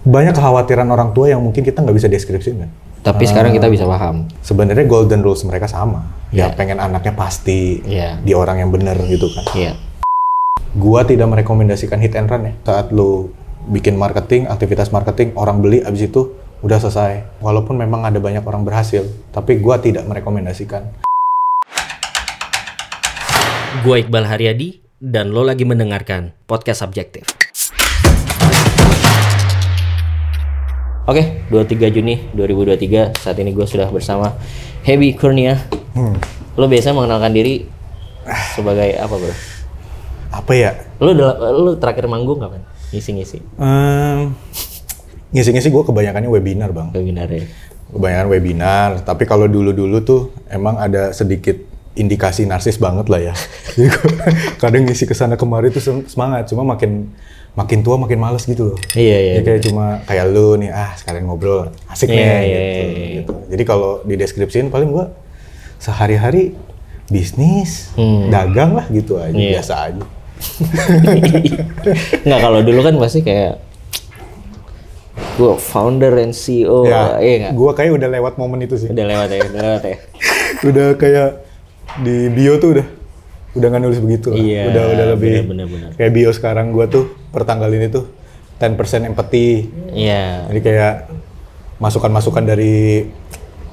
banyak kekhawatiran orang tua yang mungkin kita nggak bisa deskripsikan. Tapi sekarang kita bisa paham. Sebenarnya golden rules mereka sama. Ya Iya. pengen anaknya pasti Iya. di orang yang benar gitu kan. Iya. Gua tidak merekomendasikan hit and run ya. Saat lu bikin marketing, aktivitas marketing, orang beli abis itu udah selesai. Walaupun memang ada banyak orang berhasil, tapi gua tidak merekomendasikan. Gue Iqbal Haryadi dan lo lagi mendengarkan podcast subjektif. Oke, 23 Juni 2023 saat ini gue sudah bersama Hebi Kurnia. Hmm. Lo biasanya mengenalkan diri sebagai apa bro? Apa ya? Lo lo terakhir manggung kapan? Ngisi-ngisi. Ehm, ngisi-ngisi gue kebanyakannya webinar bang. Webinar ya. Kebanyakan webinar, tapi kalau dulu-dulu tuh emang ada sedikit indikasi narsis banget lah ya. Jadi gua kadang ngisi ke sana kemari tuh sem- semangat, cuma makin makin tua makin males gitu loh. Iya, iya. Ya kayak cuma kayak lu nih, ah sekalian ngobrol, asik Iya, nih iya, gitu, iya, iya. gitu. Jadi kalau di deskripsiin paling gua sehari-hari bisnis, Hmm. dagang lah gitu aja, Iya. biasa aja. Nggak kalau dulu kan pasti kayak gue founder and CEO, ya, iya nggak? gua kayak udah lewat momen itu sih. Udah lewat ya, udah lewat ya. udah kayak di bio tuh udah udah nggak nulis begitu lah. Iya, udah udah lebih bener-bener. kayak bio sekarang gua tuh per tanggal ini tuh 10% empati Iya. jadi kayak masukan-masukan dari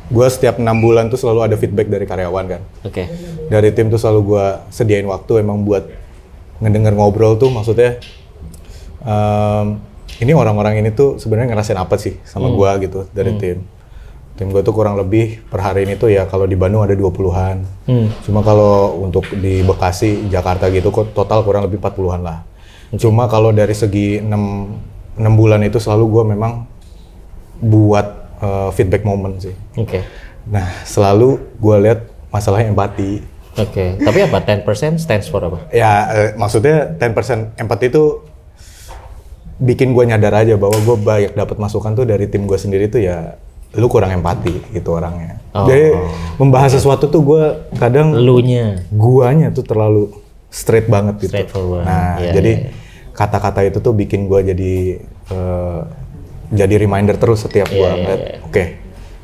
gua setiap enam bulan tuh selalu ada feedback dari karyawan kan. Oke. dari tim tuh selalu gua sediain waktu emang buat ngedenger ngobrol tuh maksudnya em, ini orang-orang ini tuh sebenarnya ngerasain apa sih sama gua gitu dari tim. Tim gua tuh kurang lebih per hari ini tuh ya kalau di Bandung ada 20-an Hmm. cuma kalau untuk di Bekasi Jakarta gitu kok total kurang lebih 40-an lah cuma kalau dari segi 6 6 bulan itu selalu gua memang buat eh, feedback moment sih Oke. nah selalu gua lihat masalahnya empati Oke. Tapi apa 10% stands for apa? Ya, eh, maksudnya 10% empati itu bikin gue nyadar aja bahwa gue banyak dapat masukan tuh dari tim gue sendiri tuh ya lu kurang empati gitu orangnya. Oh. Jadi membahas sesuatu tuh gue kadang Elunya. guanya tuh terlalu straight banget gitu. Straightforward. Nah, Iya, jadi iya, kata-kata itu tuh bikin gue jadi eh, jadi reminder terus setiap gue Iya, iya, ngeliat, iya. oke,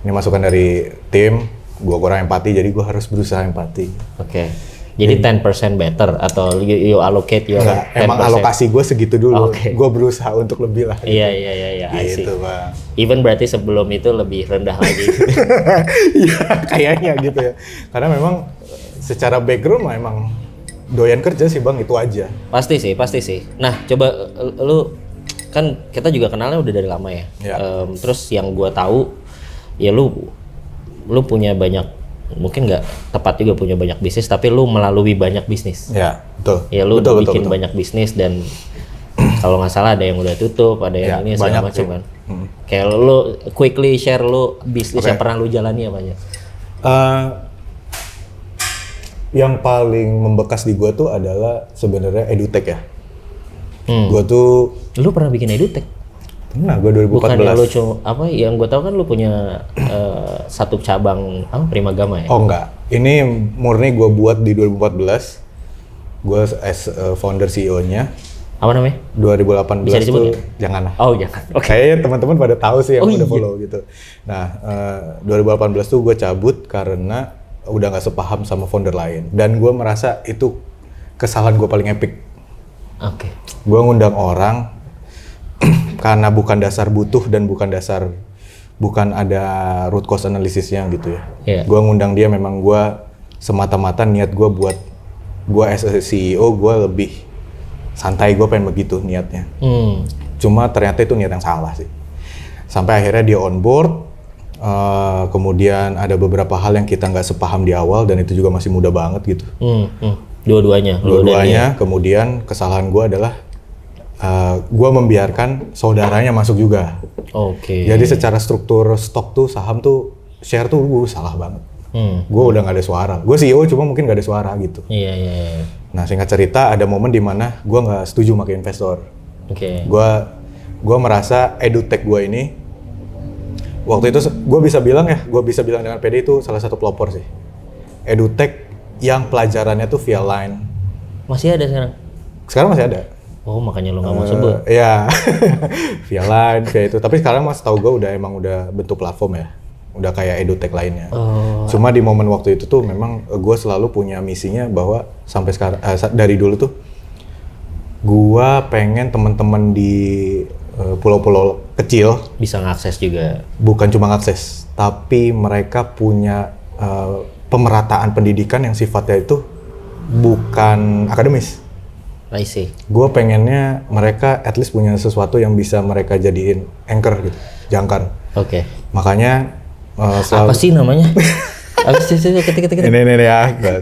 ini masukan dari tim, gue kurang empati, jadi gue harus berusaha empati. Oke. Jadi 10% better atau you, you allocate your Enggak, 10%. emang alokasi gue segitu dulu. Oke. Gue berusaha untuk lebih lah. Iya iya iya iya. Gitu, Bang. Even berarti sebelum itu lebih rendah lagi. Iya, kayaknya gitu ya. Karena memang secara background emang doyan kerja sih bang, itu aja. pasti sih, pasti sih. Nah, coba eh, lu kan kita juga kenalnya udah dari lama ya. Iya. Em, terus yang gua tahu ya lu lu punya banyak mungkin nggak tepat juga punya banyak bisnis tapi lu melalui banyak bisnis. Ya, betul. Ya lu betul, udah betul, bikin betul. banyak bisnis dan kalau nggak salah ada yang udah tutup, ada yang Ya, ini segala macam kan. Kayak lu quickly share lu bisnis Oke. yang pernah lu jalani apa aja? Eh, yang paling membekas di gue tuh adalah sebenarnya edutech ya. Hmm. Gue tuh Lu pernah bikin edutech? pernah gue 2014. Bukan ya lu cuma apa yang gue tahu kan lu punya eh, satu cabang apa Primagama ya? Oh enggak, ini murni gue buat di 2014. Gue as a founder CEO-nya. Apa namanya? 2018 Bisa disebut tuh nggak? jangan lah. Oh jangan. Oke. Kayaknya teman-teman pada tahu sih yang Oh, udah iya. follow gitu. Nah, eh, 2018 tuh gue cabut karena udah nggak sepaham sama founder lain. Dan gue merasa itu kesalahan gue paling epic. Oke. Gue ngundang orang karena bukan dasar butuh dan bukan dasar bukan ada root cause analisisnya gitu ya. Iya. Gue ngundang dia memang gue semata-mata niat gue buat gue as a CEO gue lebih santai gue pengen begitu niatnya. Hmm. Cuma ternyata itu niat yang salah sih. Sampai akhirnya dia on board, eh, kemudian ada beberapa hal yang kita nggak sepaham di awal dan itu juga masih muda banget gitu. Hmm. hmm. Dua-duanya. Dua-duanya, kemudian kesalahan gue adalah eh, gue membiarkan saudaranya masuk juga. Oke. Jadi secara struktur stok tuh saham tuh share tuh gue salah banget. Hmm. Gue udah nggak ada suara. Gue CEO cuma mungkin nggak ada suara gitu. Iya iya. iya. Nah singkat cerita ada momen di mana gue nggak setuju pakai investor. Oke. gue gue merasa edutech gue ini waktu itu gue bisa bilang ya gue bisa bilang dengan PD itu salah satu pelopor sih edutech yang pelajarannya tuh via line Masih ada sekarang? sekarang masih ada Oh makanya lo nggak mau sebut. Eh, Iya, via line, via itu. Tapi sekarang mas tahu gue udah emang udah bentuk platform ya, udah kayak edutech lainnya. Oh. Cuma di momen waktu itu tuh memang gue selalu punya misinya bahwa sampai sekarang eh, sa- dari dulu tuh gue pengen teman-teman di eh, pulau-pulau kecil Bisa ngakses juga. bukan cuma akses, tapi mereka punya eh, pemerataan pendidikan yang sifatnya itu bukan akademis. I see. Gue pengennya mereka at least punya sesuatu yang bisa mereka jadiin anchor gitu, jangkar. Oke. Makanya eh, selalu Apa sih namanya? Apa sih sih ketik ketik ini ini, ya, gua,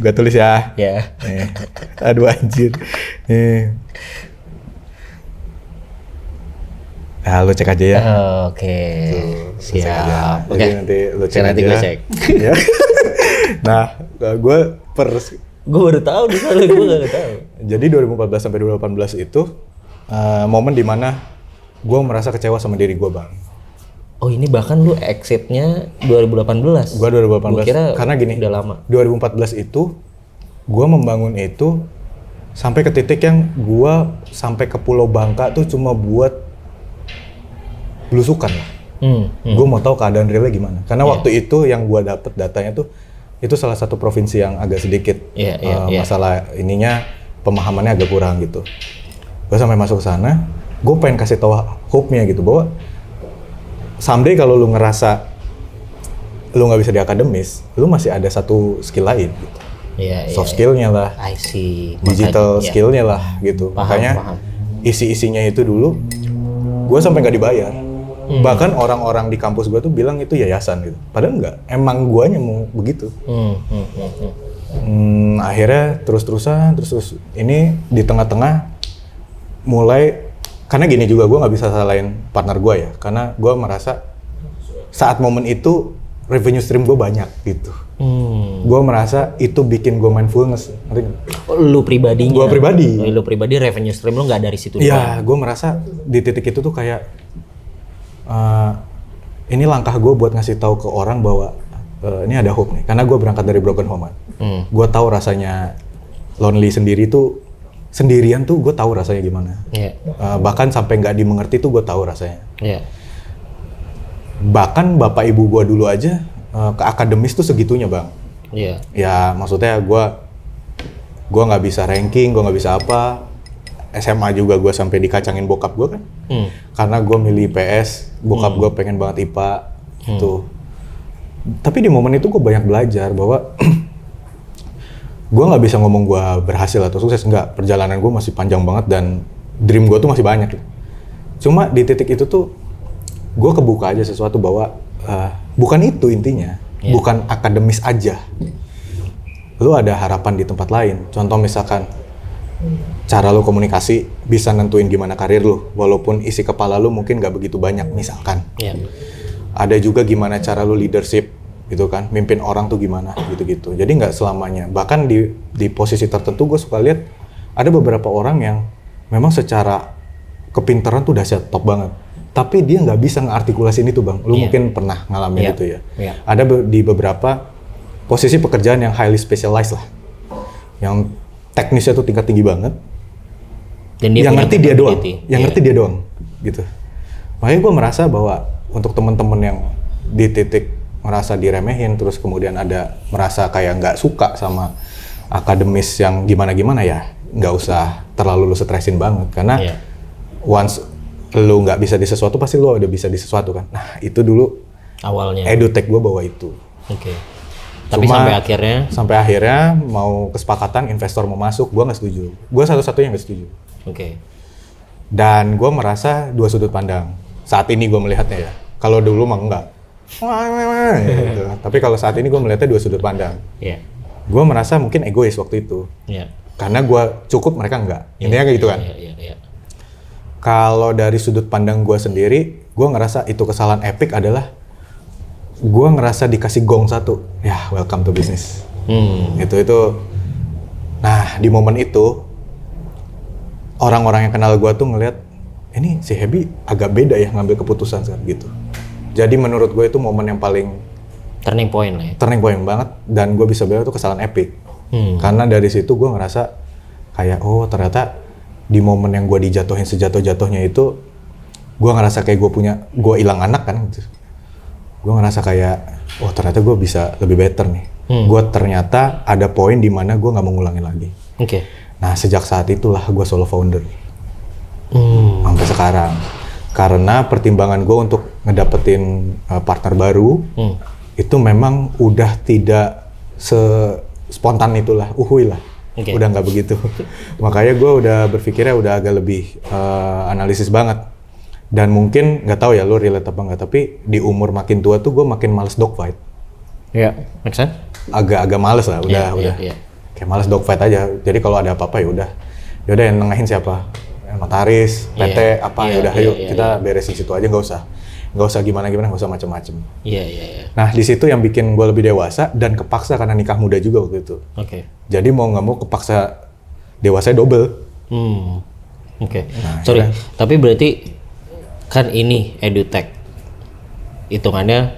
gua tulis ya. Ya. Nih. Aduh anjir. Nih. Nah, lu cek aja ya. Oke. Cek aja. Siap. Oke. nanti lu cek nanti aja. gue cek. Ya. nah, gue per Gue baru tahu di sana gue gak tahu. jadi 2014 sampai 2018 itu eh, momen di mana gue merasa kecewa sama diri gue bang. Oh ini bahkan lu exitnya 2018. Gue 2018 Gua kira karena gini. udah lama. 2014 itu gue membangun itu sampai ke titik yang gue sampai ke Pulau Bangka tuh cuma buat belusukan lah. Hmm. hmm. Gue mau tahu keadaan realnya gimana. Karena waktu itu yang gue dapet datanya tuh itu salah satu provinsi yang agak sedikit Iya, iya, eh, iya. masalah ininya pemahamannya agak kurang gitu. Gue sampai masuk ke sana, gue pengen kasih tahu hope-nya gitu bahwa someday kalau lu ngerasa lu nggak bisa di akademis, lu masih ada satu skill lain, gitu. Iya, iya. soft skillnya lah, I see. digital skillnya lah gitu. Paham, Makanya paham. isi-isinya itu dulu, gue sampai nggak dibayar. Hmm. Bahkan orang-orang di kampus gue tuh bilang itu yayasan gitu. Padahal enggak, emang guanya mau begitu. Hmm, hmm, hmm, hmm. Hmm, akhirnya terus-terusan, terus-terus ini di tengah-tengah mulai karena gini juga gue nggak bisa salahin partner gue ya, karena gue merasa saat momen itu revenue stream gue banyak gitu. Hmm. Gue merasa itu bikin gue mindfulness. Lu pribadinya? Gua pribadi. Lu pribadi revenue stream lu nggak dari situ? Iya, gue merasa di titik itu tuh kayak eh, ini langkah gue buat ngasih tahu ke orang bahwa eh, ini ada hope nih. Karena gue berangkat dari broken home. Hmm. Gue tahu rasanya lonely sendiri tuh sendirian tuh gue tahu rasanya gimana. Iya. Eh, bahkan sampai nggak dimengerti tuh gue tahu rasanya. Iya. Bahkan bapak ibu gue dulu aja eh, ke akademis tuh segitunya bang. Iya. Ya maksudnya gue gua nggak bisa ranking, gue nggak bisa apa. SMA juga gue sampai dikacangin bokap gue kan. Hmm. karena gue milih IPS, bokap gue pengen banget IPA gitu. Tapi di momen itu gue banyak belajar bahwa gue nggak bisa ngomong gue berhasil atau sukses nggak. Perjalanan gue masih panjang banget dan dream gue tuh masih banyak. Cuma di titik itu tuh gue kebuka aja sesuatu bahwa eh, bukan itu intinya, Iya. bukan akademis aja. Lu ada harapan di tempat lain. Contoh misalkan cara lu komunikasi bisa nentuin gimana karir lu walaupun isi kepala lu mungkin gak begitu banyak misalkan Iya. ada juga gimana cara lu leadership gitu kan mimpin orang tuh gimana gitu-gitu jadi nggak selamanya bahkan di di posisi tertentu gue suka lihat ada beberapa orang yang memang secara kepintaran tuh dahsyat top banget tapi dia nggak bisa ngartikulasin itu bang lu Iya. mungkin pernah ngalamin Iya. itu ya Iya. ada be- di beberapa posisi pekerjaan yang highly specialized lah yang teknisnya tuh tingkat tinggi banget Dan dia yang ngerti dia doang, yang Iya. ngerti dia doang, gitu. Makanya gue merasa bahwa untuk temen-temen yang di titik merasa diremehin, terus kemudian ada merasa kayak nggak suka sama akademis yang gimana-gimana ya, nggak usah terlalu lu stresin banget, karena Iya. once lu nggak bisa di sesuatu pasti lu udah bisa di sesuatu kan. Nah itu dulu Awalnya. edutech gue bawa itu. Oke. Tapi Cuma- sampai akhirnya Sampai akhirnya mau kesepakatan investor mau masuk, gue nggak setuju. Gue satu-satunya nggak setuju. Oke. Dan gue merasa dua sudut pandang. Saat ini gue melihatnya ya. Kalau dulu mah enggak. Gitu. Tapi kalau saat ini gue melihatnya dua sudut pandang. Iya. Gue merasa mungkin egois waktu itu. Iya. Karena gue cukup, mereka enggak. Intinya kayak gitu kan. Iya, iya, iya. Kalau dari sudut pandang gue sendiri, gue ngerasa itu kesalahan epic adalah gue ngerasa dikasih gong satu. Ya, welcome to business. Hmm. Itu itu. Nah, di momen itu orang-orang yang kenal gue tuh ngelihat ini si Hebi agak beda ya ngambil keputusan sekarang gitu. Jadi menurut gue itu momen yang paling Turning point lah ya. turning point banget dan gue bisa bilang itu kesalahan epic. Hmm. Karena dari situ gue ngerasa kayak oh ternyata di momen yang gue dijatuhin sejatuh-jatuhnya itu gue ngerasa kayak gue punya gue hilang anak kan gitu gue ngerasa kayak oh ternyata gue bisa lebih better nih gue ternyata ada poin di mana gue nggak mau ngulangin lagi Oke. nah sejak saat itulah gue solo founder Hmm. sampai sekarang karena pertimbangan gue untuk ngedapetin uh, partner baru Hmm. itu memang udah tidak se spontan itulah uhui lah Oke. udah nggak begitu makanya gue udah berpikirnya udah agak lebih uh, analisis banget dan mungkin nggak tahu ya lo relate apa nggak tapi di umur makin tua tuh gue makin males dogfight Ya, make sense? agak-agak males lah Iya, udah udah iya, iya. kayak males dogfight aja jadi kalau ada apa-apa ya udah ya udah yang nengahin siapa notaris PT Iya, apa iya, ya udah iya, ayo iya, kita beresin situ aja nggak usah nggak usah gimana gimana nggak usah macem-macem Iya, iya, iya. nah di situ yang bikin gue lebih dewasa dan kepaksa karena nikah muda juga waktu itu Oke. jadi mau nggak mau kepaksa dewasa double Hmm. Oke. Nah, Sorry, ya. tapi berarti kan ini edutech hitungannya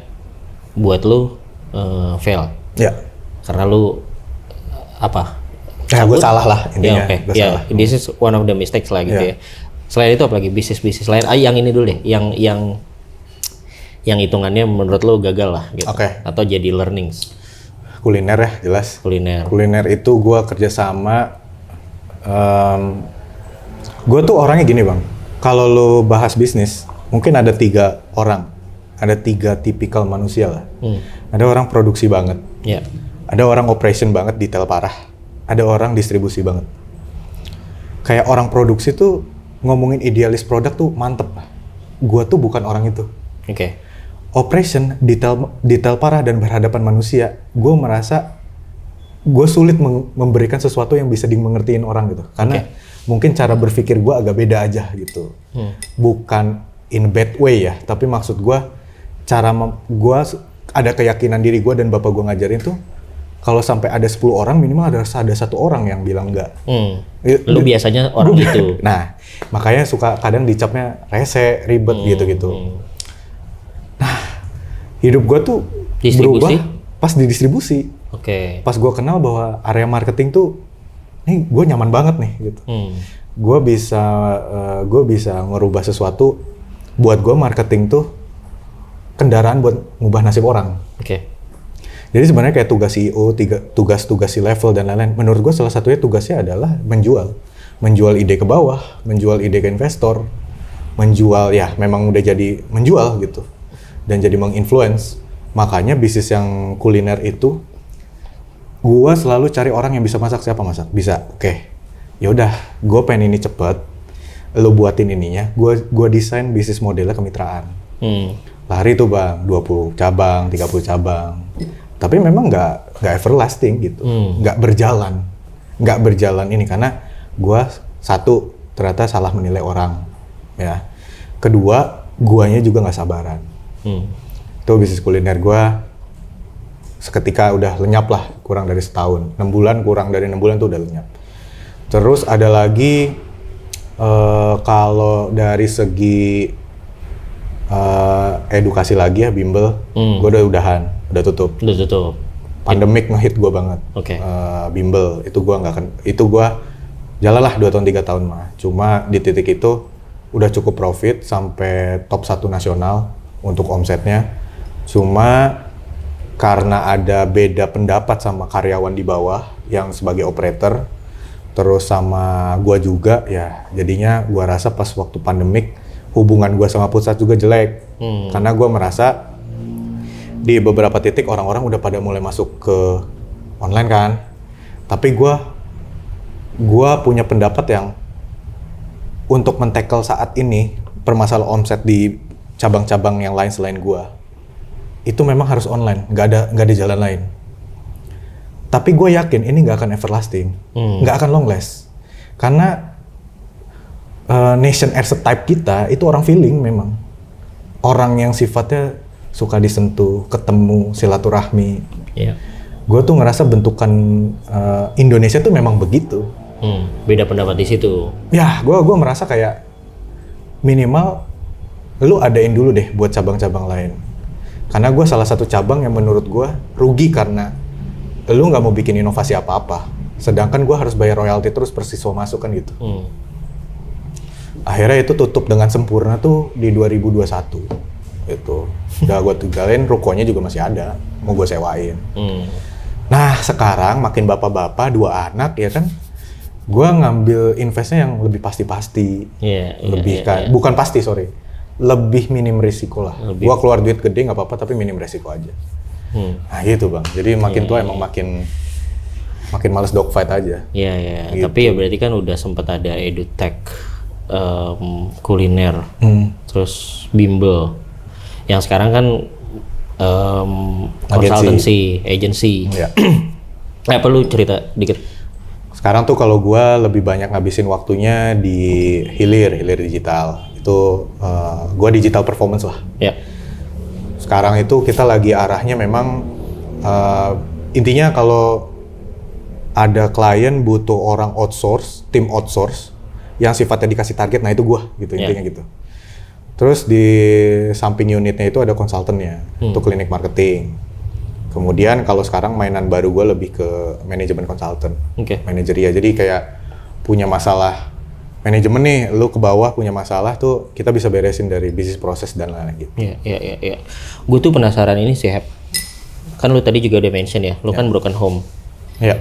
buat lu eh, fail ya karena lu apa? Nah, gue Cabut? salah lah Ya intinya. oke. Gua Ya, salah. this is one of the mistakes lah gitu Ya. ya. Selain itu apa lagi bisnis-bisnis lain? Ah, yang ini dulu deh, yang yang yang hitungannya menurut lu gagal lah gitu. Oke. Atau jadi learnings Kuliner ya jelas. kuliner. Kuliner itu gue kerja sama. Um, gue tuh orangnya gini bang. Kalau lo bahas bisnis, mungkin ada tiga orang, ada tiga tipikal manusia lah. Hmm. Ada orang produksi banget, Ya. ada orang operation banget, detail parah, ada orang distribusi banget. Kayak orang produksi tuh ngomongin idealis produk tuh mantep. Gue tuh bukan orang itu. Oke. operation detail detail parah dan berhadapan manusia, gue merasa gue sulit memberikan sesuatu yang bisa dimengertiin orang gitu. Karena mungkin cara berpikir gue agak beda aja gitu. Hmm. Bukan in bad way ya, tapi maksud gue cara gue ada keyakinan diri gue dan bapak gue ngajarin tuh kalau sampai ada 10 orang minimal ada ada satu orang yang bilang enggak. Hmm. I- Lu biasanya orang Gua- itu. Nah, makanya suka kadang dicapnya rese, ribet Hmm. gitu-gitu. Nah, hidup gua tuh Distribusi? berubah pas di distribusi. Oke. Pas gua kenal bahwa area marketing tuh, nih gue nyaman banget nih gitu. Hmm. Gue bisa, eh, gue bisa ngerubah sesuatu buat gue marketing tuh kendaraan buat ngubah nasib orang. Oke. Jadi sebenarnya kayak tugas CEO, tiga- tugas-tugas si level dan lain-lain. Menurut gue salah satunya tugasnya adalah menjual, menjual ide ke bawah, menjual ide ke investor, menjual ya memang udah jadi menjual gitu dan jadi menginfluence. Makanya bisnis yang kuliner itu, gue selalu cari orang yang bisa masak. Siapa masak? Bisa. Oke, ya udah, gue pengen ini cepet, lo buatin ininya, gue gua desain bisnis modelnya kemitraan. Hmm. lari tuh bang 20 cabang 30 cabang. Tapi memang nggak nggak everlasting gitu. Hmm. nggak berjalan. Nggak berjalan ini karena gua satu ternyata salah menilai orang ya. Kedua guanya juga nggak sabaran. Hmm. itu bisnis kuliner gua seketika udah lenyap lah kurang dari setahun enam bulan kurang dari enam bulan tuh udah lenyap terus ada lagi eh, kalau dari segi eh, edukasi lagi ya bimbel Hmm. gue udah udahan udah tutup Udah tutup. pandemik ngehit gue banget Oke. Eh, bimbel itu gua nggak akan itu gua jalan lah dua tahun tiga tahun mah cuma di titik itu udah cukup profit sampai top satu nasional untuk omsetnya cuma karena ada beda pendapat sama karyawan di bawah yang sebagai operator terus sama gua juga ya jadinya gua rasa pas waktu pandemik hubungan gua sama pusat juga jelek. Hmm. karena gua merasa di beberapa titik orang-orang udah pada mulai masuk ke online kan. Tapi gua gua punya pendapat yang untuk men-tackle saat ini permasalahan omset di cabang-cabang yang lain selain gua itu memang harus online nggak ada nggak ada jalan lain tapi gue yakin ini nggak akan everlasting Hmm. nggak akan long last karena uh, nation asset type kita itu orang feeling memang orang yang sifatnya suka disentuh ketemu silaturahmi Iya. gue tuh ngerasa bentukan uh, Indonesia tuh memang begitu Hmm. Beda pendapat di situ. ya gue gua merasa kayak minimal lu adain dulu deh buat cabang-cabang lain karena gue salah satu cabang yang menurut gue rugi karena lu nggak mau bikin inovasi apa-apa. Sedangkan gue harus bayar royalti terus per siswa masuk kan gitu. Hmm. akhirnya itu tutup dengan sempurna tuh di 2021 itu. Udah gue tinggalin rukonya juga masih ada. Mau gue sewain. Hmm. nah sekarang makin bapak-bapak dua anak ya kan? Gue ngambil investnya yang lebih pasti-pasti. Iya, iya, lebih iya, kayak bukan pasti sorry lebih minim risiko lah Lebih- gue keluar duit gede nggak apa-apa tapi minim risiko aja Hmm. nah gitu bang jadi makin Iya, tua emang makin makin males dogfight aja Iya, iya. Gitu. Tapi ya berarti kan udah sempat ada edutech, em, kuliner, Hmm. terus bimbel. Yang sekarang kan Agency. consultancy, agency. ya Eh, apa lu cerita dikit? Sekarang tuh kalau gua lebih banyak ngabisin waktunya di hilir, hilir digital. Itu eh, gua digital performance lah. Ya. Sekarang itu kita lagi arahnya memang eh, intinya kalau ada klien butuh orang outsource, tim outsource yang sifatnya dikasih target, nah itu gua gitu Ya. intinya gitu. Terus di samping unitnya itu ada konsultannya Hmm. untuk klinik marketing. Kemudian kalau sekarang mainan baru gua lebih ke manajemen konsultan Oke. manajeria. Jadi kayak punya masalah manajemen nih, lu ke bawah punya masalah tuh kita bisa beresin dari bisnis proses dan lain-lain gitu. Iya, iya, iya, iya. Gue tuh penasaran ini sih, Hep. Kan lu tadi juga udah mention ya, lu kan broken home. Iya.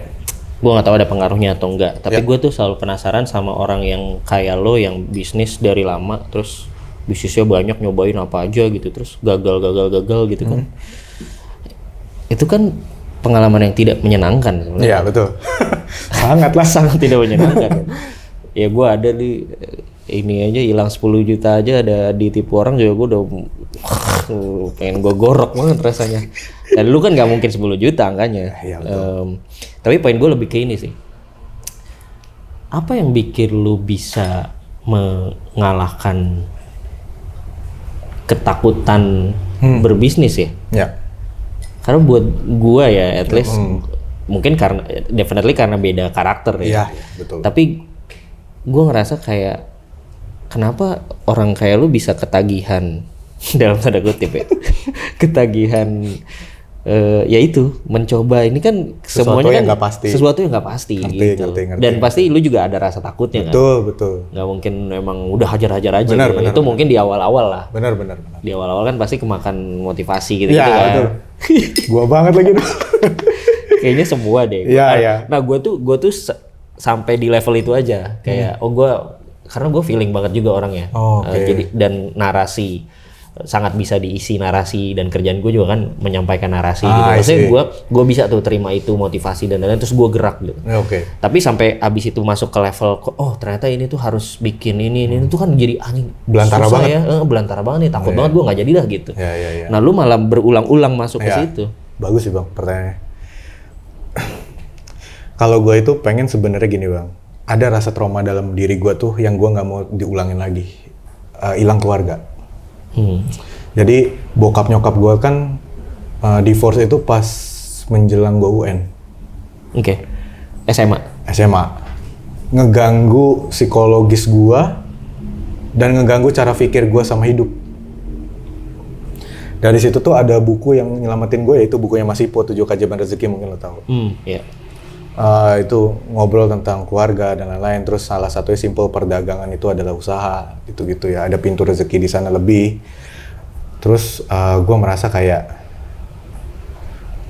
Gue nggak tahu ada pengaruhnya atau enggak. Tapi Ya. gue tuh selalu penasaran sama orang yang kayak lo yang bisnis dari lama, terus bisnisnya banyak nyobain apa aja gitu, terus gagal, gagal, gagal gitu kan. Hmm. Itu kan pengalaman yang tidak menyenangkan sebenarnya. Iya, betul. Sangat lah. sangat tidak menyenangkan. ya gue ada di ini aja hilang 10 juta aja ada ditipu orang juga gue udah pengen gue gorok banget rasanya. Dan lu kan nggak mungkin 10 juta angkanya. Iya, Em, tapi poin gue lebih ke ini sih. Apa yang bikin lu bisa mengalahkan ketakutan berbisnis ya? Ya. Karena buat gua ya at least mungkin karena definitely karena beda karakter ya. Iya, betul. Tapi gua ngerasa kayak kenapa orang kayak lu bisa ketagihan dalam tanda kutip ya. ketagihan eh, ya itu mencoba ini kan Sesuatu semuanya yang kan nggak pasti. sesuatu yang nggak pasti Ngerti, gitu. ngerti, ngerti, Dan pasti lu juga ada rasa takutnya kan. Betul, betul. Nggak mungkin emang udah hajar-hajar aja Benar, gitu. benar, itu mungkin di awal-awal lah. Benar, benar, benar. Di awal-awal kan pasti kemakan motivasi gitu, Iya, kan. betul. Gua banget lagi kayaknya semua deh. Iya, nah, iya. Nah, gue tuh gue tuh sampai di level itu aja. Kayak oh gue karena gue feeling banget juga orangnya. Oh, Eh, oke. jadi dan narasi eh, sangat bisa diisi narasi dan kerjaan gue juga kan menyampaikan narasi gitu. Ah, I Maksudnya gue gue bisa tuh terima itu motivasi dan lain-lain terus gue gerak gitu. Ya, Oke. Tapi sampai abis itu masuk ke level oh ternyata ini tuh harus bikin ini ini itu kan jadi anjing Belantara susah banget. ya, Eh, belantara banget nih takut banget gue nggak jadi dah gitu. Ya, ya, ya. Nah lu malah berulang-ulang masuk ke situ. Bagus sih bang pertanyaannya. Kalau gue itu pengen sebenarnya gini bang, ada rasa trauma dalam diri gue tuh yang gue nggak mau diulangin lagi, Eh, hilang keluarga. Hmm. Jadi bokap nyokap gue kan eh, divorce itu pas menjelang gue UN, Oke. SMA. SMA, ngeganggu psikologis gue dan ngeganggu cara pikir gue sama hidup. Dari situ tuh ada buku yang nyelamatin gue yaitu bukunya Mas Ipo, Tujuh Keajaiban Rezeki mungkin lo tahu. Hmm, ya. Eh, itu ngobrol tentang keluarga dan lain-lain. Terus salah satunya simple perdagangan itu adalah usaha, gitu-gitu ya. Ada pintu rezeki di sana lebih. Terus gue merasa kayak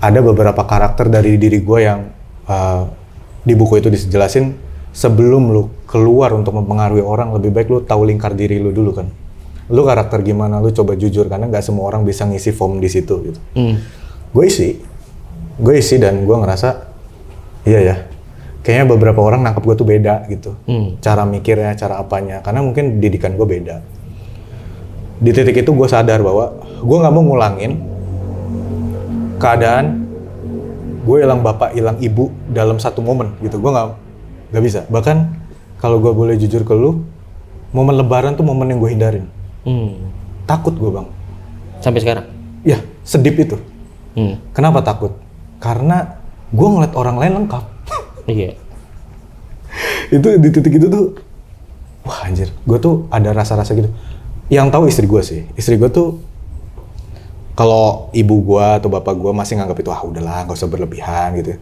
ada beberapa karakter dari diri gue yang eh, di buku itu dijelasin sebelum lu keluar untuk mempengaruhi orang lebih baik lu tahu lingkar diri lu dulu kan. Lu karakter gimana, lu coba jujur karena nggak semua orang bisa ngisi form di situ gitu Hmm. gue isi gue isi dan gue ngerasa iya ya kayaknya beberapa orang nangkep gue tuh beda gitu Hmm. cara mikirnya cara apanya karena mungkin didikan gue beda di titik itu gue sadar bahwa gue nggak mau ngulangin keadaan gue hilang bapak hilang ibu dalam satu momen gitu gue nggak nggak bisa bahkan kalau gue boleh jujur ke lu momen lebaran tuh momen yang gue hindarin Hmm. takut gue bang Sampai sekarang. ya sedip itu Hmm. Kenapa takut? Karena gue ngeliat orang lain lengkap. Iya. itu di titik itu tuh, wah anjir, gue tuh ada rasa-rasa gitu. Yang tahu istri gue sih, istri gue tuh kalau ibu gue atau bapak gue masih nganggap itu ah udahlah nggak usah berlebihan gitu.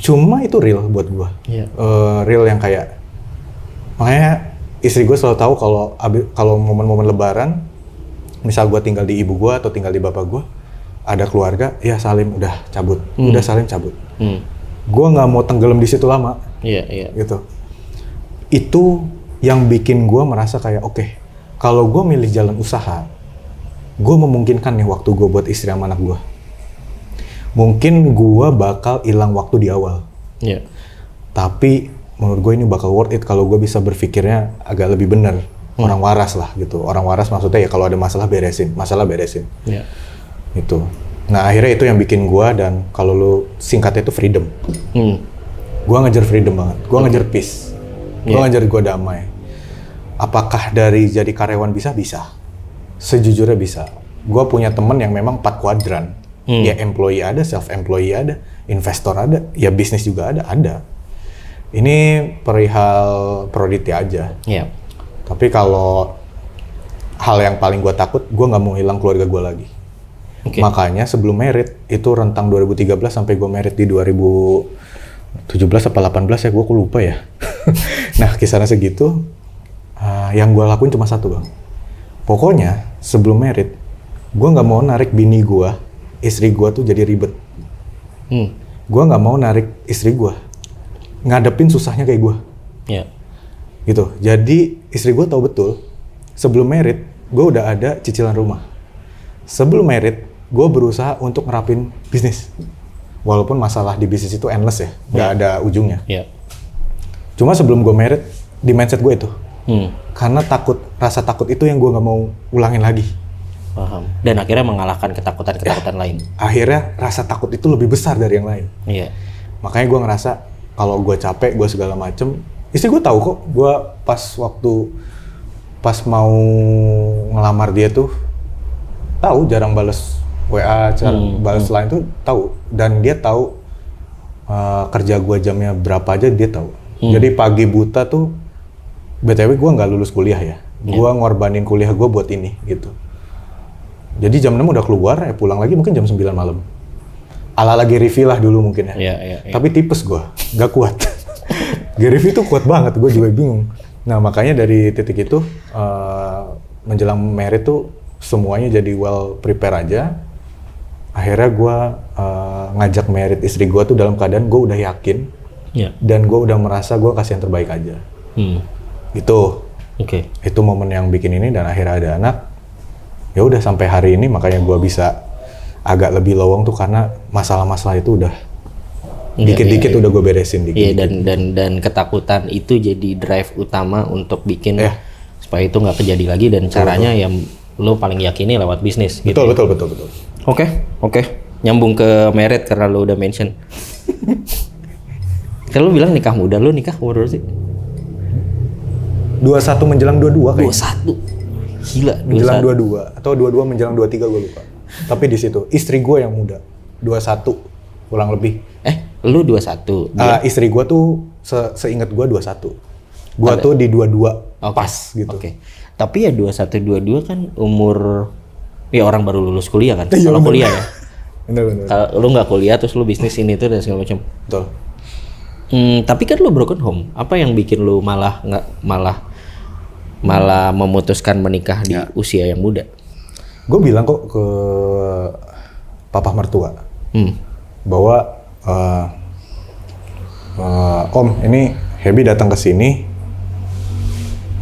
Cuma itu real buat gue, Iya. Eh, real yang kayak makanya istri gue selalu tahu kalau kalau momen-momen lebaran misal gue tinggal di ibu gue atau tinggal di bapak gue ada keluarga ya salim udah cabut. Udah salim cabut. Hmm. gue nggak mau tenggelam di situ lama. Iya, iya. gitu. Itu yang bikin gue merasa kayak oke kalau gue milih jalan usaha gue memungkinkan nih waktu gue buat istri sama anak gue mungkin gue bakal hilang waktu di awal. Iya. tapi menurut gue ini bakal worth it kalau gue bisa berpikirnya agak lebih benar. Orang waras lah gitu. Orang waras maksudnya ya kalau ada masalah beresin masalah beresin. Iya. Itu. Nah akhirnya itu yang bikin gue dan kalau lu singkatnya itu freedom. Hmm. gue ngejar freedom banget. Gue ngejar peace. Gue Iya. ngejar gue damai. Apakah dari jadi karyawan bisa? Bisa. Sejujurnya bisa. Gue punya temen yang memang empat kuadran. Hmm. ya employee ada self employee ada investor ada ya bisnis juga ada ada. Ini perihal priority aja. Iya. tapi kalau hal yang paling gue takut gue nggak mau hilang keluarga gue lagi Oke. makanya sebelum merit itu rentang 2013 sampai gue merit di 2017 apa 18 ya gue kok lupa ya nah kisaran segitu uh, yang gue lakuin cuma satu bang pokoknya sebelum merit gue nggak mau narik bini gue istri gue tuh jadi ribet Hmm. gue nggak mau narik istri gue ngadepin susahnya kayak gue Iya. gitu. Jadi istri gue tahu betul sebelum merit gue udah ada cicilan rumah. Sebelum merit gue berusaha untuk ngerapin bisnis. Walaupun masalah di bisnis itu endless ya, nggak ada ujungnya. Iya. Cuma sebelum gue merit di mindset gue itu, Hmm. karena takut rasa takut itu yang gue nggak mau ulangin lagi. Paham. Dan akhirnya mengalahkan ketakutan-ketakutan lain. Akhirnya rasa takut itu lebih besar dari yang lain. Iya. Makanya gue ngerasa kalau gue capek, gue segala macem, istri gue tahu kok. Gue pas waktu pas mau ngelamar dia tuh tahu jarang bales WA, jarang bales lain tuh tahu. Dan dia tahu uh, kerja gue jamnya berapa aja dia tahu. Jadi pagi buta tuh btw gue nggak lulus kuliah ya. Gue ngorbanin kuliah gue buat ini gitu. Jadi jam 6 udah keluar, ya pulang lagi mungkin jam 9 malam. Ala lagi review lah dulu mungkin ya. Iya, iya, iya. Tapi tipes gue, nggak kuat. Gary Vee tuh kuat banget, gue juga bingung. Nah makanya dari titik itu eh, menjelang merit tuh semuanya jadi well prepare aja. Akhirnya gue eh, ngajak merit istri gue tuh dalam keadaan gue udah yakin Iya. dan gue udah merasa gue kasih yang terbaik aja. Hmm. Itu Oke. itu momen yang bikin ini dan akhirnya ada anak. Ya udah sampai hari ini makanya gue bisa agak lebih lowong tuh karena masalah-masalah itu udah Iya, dikit-dikit udah gue beresin dikit. Iya dan dan dan ketakutan itu jadi drive utama untuk bikin Iya. supaya itu nggak terjadi lagi dan caranya yang lo paling yakini lewat bisnis gitu. Betul, betul, betul, betul. Oke, oke. Nyambung ke merit karena lo udah mention. Kalau lo bilang nikah muda, lo nikah umur berapa sih? 21 menjelang 22 kayaknya. 21. Gila, Menjelang 21. 22 atau 22 menjelang 23 gue lupa. Tapi di situ istri gue yang muda. 21 kurang lebih. Eh, lu 21. Ah, istri gue tuh se seingat gue 21. Gue tuh di 22 Oke. pas gitu. Oke. Tapi ya 21 22 kan umur ya orang baru lulus kuliah kan. Iya, Kalau kuliah ya. Bener bener. Kalau lu nggak kuliah terus lu bisnis ini itu dan segala macam. Betul. Hmm, tapi kan lu broken home. Apa yang bikin lu malah nggak malah malah memutuskan menikah di Ya. usia yang muda? Gue bilang kok ke papa mertua Hmm. bahwa eh, eh, Om ini Hebi datang ke sini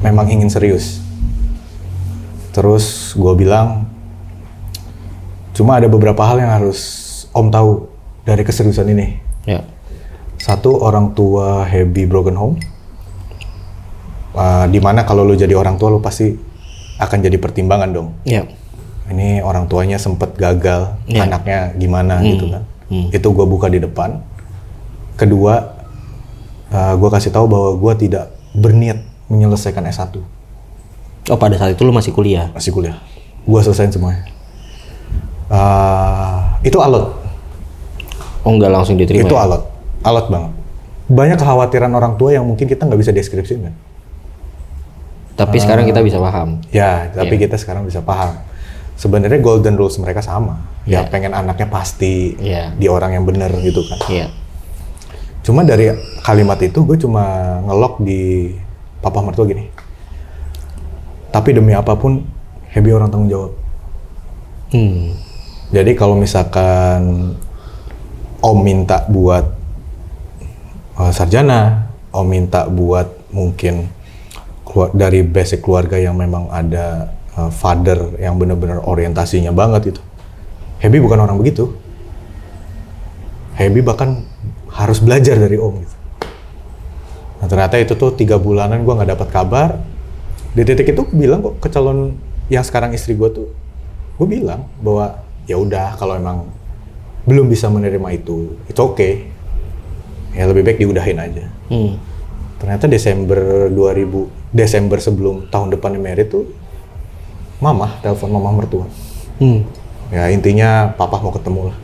memang ingin serius. Terus gue bilang cuma ada beberapa hal yang harus Om tahu dari keseriusan ini. Ya. Satu orang tua Hebi broken home, Uh, di mana kalau lu jadi orang tua lu pasti akan jadi pertimbangan dong. Ya. Ini orang tuanya sempet gagal, Iya. anaknya gimana gitu kan. Hmm. Itu gue buka di depan. Kedua, uh, gue kasih tahu bahwa gue tidak berniat menyelesaikan S1. Oh pada saat itu lu masih kuliah. Masih kuliah. Gue selesaiin semuanya. Uh, itu alot. Oh nggak langsung diterima. Itu ya? alot. Alot banget. Banyak kekhawatiran orang tua yang mungkin kita nggak bisa deskripsiin kan. Tapi sekarang kita bisa paham. Ya, tapi Iya. kita sekarang bisa paham. Sebenarnya golden rules mereka sama. Ya, Iya. pengen anaknya pasti Iya. di orang yang benar gitu kan. Iya. Cuma dari kalimat itu gue cuma ngelok di papa mertua gini. tapi demi apa pun Happy orang tanggung jawab. Hmm. Jadi kalau misalkan Om minta buat uh, sarjana, Om minta buat mungkin keluar dari basic keluarga yang memang ada uh, father yang benar-benar orientasinya banget itu. Happy bukan orang begitu. Happy bahkan harus belajar dari Om gitu. Nah ternyata itu tuh tiga bulanan gue nggak dapat kabar. Di titik itu bilang kok ke calon yang sekarang istri gue tuh, gue bilang bahwa ya udah kalau emang belum bisa menerima itu, itu oke. Ya lebih baik diudahin aja. Hmm. Ternyata Desember 2000, Desember sebelum tahun depannya merit tuh, mama telepon mama mertua. Hmm. Ya intinya papa mau ketemu lah.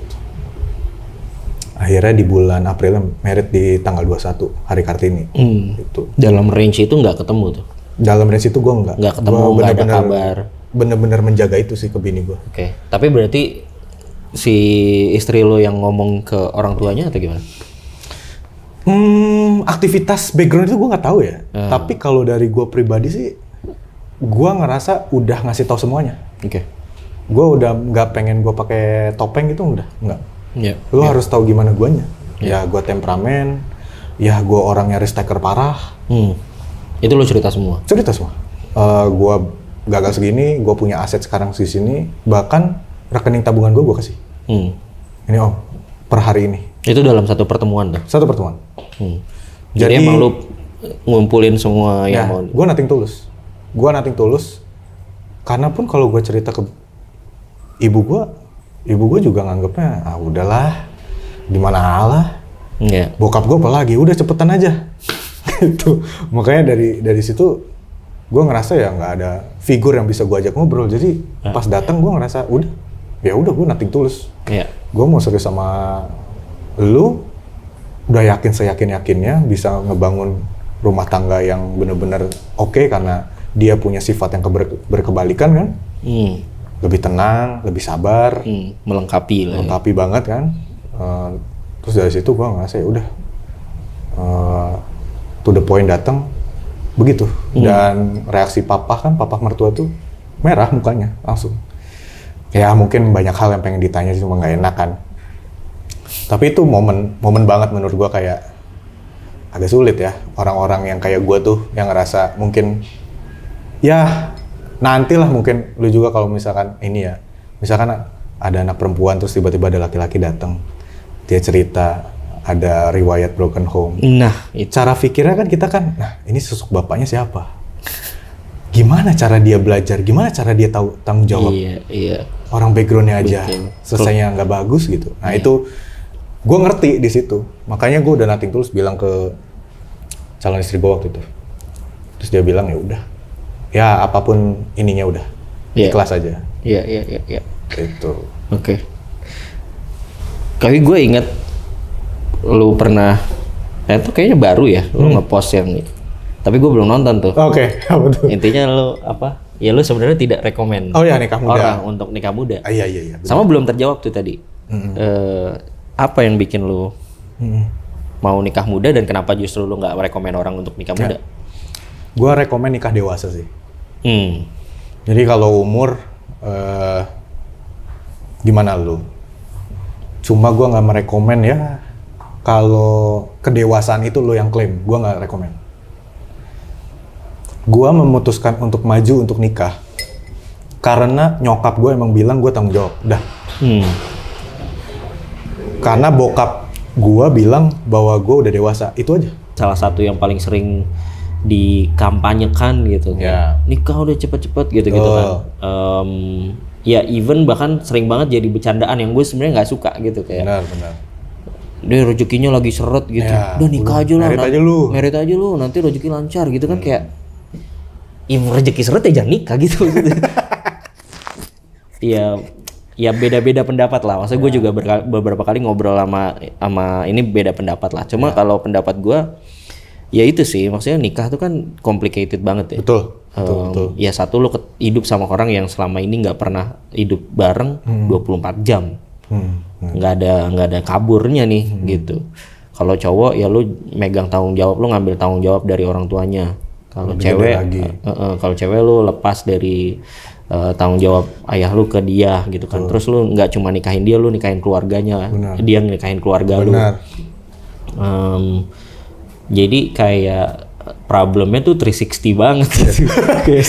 Akhirnya di bulan April merit di tanggal 21 hari Kartini. Hmm. Itu. Dalam range itu nggak ketemu tuh. Dalam range itu gue nggak. Nggak ketemu, nggak ada kabar. Bener-bener menjaga itu sih ke bini gue. Oke. Tapi berarti si istri lo yang ngomong ke orang tuanya atau gimana? Hmm, aktivitas background itu gue nggak tahu ya. Tapi kalau dari gue pribadi sih, gue ngerasa udah ngasih tahu semuanya. Oke. Gue udah nggak pengen gue pakai topeng gitu udah nggak. Ya. Lu harus tahu gimana guanya. Ya gue temperamen, ya gue orangnya risk taker parah. Hmm. Itu lo cerita semua. Cerita semua. Eh gue gagal segini, gue punya aset sekarang di sini, bahkan rekening tabungan gue gue kasih. Hmm. Ini om, per hari ini Itu dalam satu pertemuan tuh. satu pertemuan. Hmm. Jadi, Jadi- emang lo ngumpulin semua Ya, yang mau. gue nating tulus. Gue nating tulus. Karena pun kalau gue cerita ke ibu gue, ibu gue juga nganggapnya, ah udahlah, di mana Allah. Iya. Bokap gue apalagi, udah cepetan aja. gitu. Makanya dari dari situ gue ngerasa ya nggak ada figur yang bisa gue ajak ngobrol. Jadi pas datang gue ngerasa udah, ya udah gue nating tulus. Iya. Gue mau serius sama lu, udah yakin seyakin yakinnya bisa ngebangun rumah tangga yang bener-bener oke karena dia punya sifat yang keber- berkebalikan kan, Hmm. lebih tenang, lebih sabar, Hmm. Melengkapi lah. ya. lengkapi banget kan. Eh, terus dari situ gue ngerasa ya udah eh, to the point datang begitu. Dan reaksi papa kan papa mertua tuh merah mukanya langsung. Ya mungkin banyak hal yang pengen ditanya sih cuma nggak enak kan. Tapi itu momen momen banget menurut gua kayak agak sulit ya. Orang-orang yang kayak gua tuh yang ngerasa mungkin ya nantilah mungkin. Lu juga kalau misalkan ini ya misalkan ada anak perempuan terus tiba-tiba ada laki-laki datang dia cerita ada riwayat broken home Nah, itu. cara pikirnya kan kita kan nah ini sosok bapaknya siapa gimana cara dia belajar gimana cara dia tahu tanggung jawab Iya, iya. orang backgroundnya aja Betul. selesainya nggak bagus gitu nah itu gue ngerti di situ makanya gue udah nating tulus bilang ke calon istri gue waktu itu terus dia bilang ya udah ya apa pun ininya udah Iya. ikhlas aja Iya, iya, iya, iya. itu Oke. Tapi gue inget lu pernah, eh itu kayaknya baru ya, lu ngepost yang itu. Tapi gue belum nonton tuh. oke apa tuh Intinya lu apa? Ya lu sebenarnya tidak rekomend oh ya nikah muda orang untuk nikah muda. ah, iya iya iya betul. Sama belum terjawab tuh tadi. Eh, apa yang bikin lu Mm-mm. mau nikah muda dan kenapa justru lu nggak merekomend orang untuk nikah muda? gue rekomen nikah dewasa sih Hmm. Jadi kalau umur eh gimana lu? Cuma gua nggak merekomen ya kalau kedewasaan itu lo yang klaim, gua nggak rekomen. Gua memutuskan untuk maju untuk nikah karena nyokap gue emang bilang gue tanggung jawab. Udah. Hmm. Karena bokap gua bilang bahwa gue udah dewasa, itu aja. Salah satu yang paling sering dikampanyekan gitu Ya. kayak, nikah udah cepet-cepet gitu gitu kan. Em, ya even bahkan sering banget jadi bercandaan yang gue sebenarnya nggak suka gitu kayak Benar, benar. Dia rezekinya lagi seret gitu Ya, udah nikah aja lah merit aja lu." Hmm. merit aja lu nanti rezeki lancar gitu kan kayak ya rezeki seret ya jangan nikah gitu ya ya beda-beda pendapat lah maksudnya gue juga berka- beberapa kali ngobrol sama sama ini beda pendapat lah cuma kalau pendapat gue ya itu sih maksudnya nikah tuh kan complicated banget ya Betul. Betul, Em, betul. ya satu lo hidup sama orang yang selama ini nggak pernah hidup bareng 24 jam Hmm. Nggak ada nggak ada kaburnya nih gitu. Kalau cowok ya lu megang tanggung jawab lu ngambil tanggung jawab dari orang tuanya. Kalau cewek, eh, eh, kalau cewek lu lepas dari eh, tanggung jawab ayah lu ke dia gitu kan. Terus lu nggak cuma nikahin dia, lu nikahin keluarganya. Dia nikahin keluarga lu. benar. Em, jadi kayak problemnya tuh 360 banget. Kayak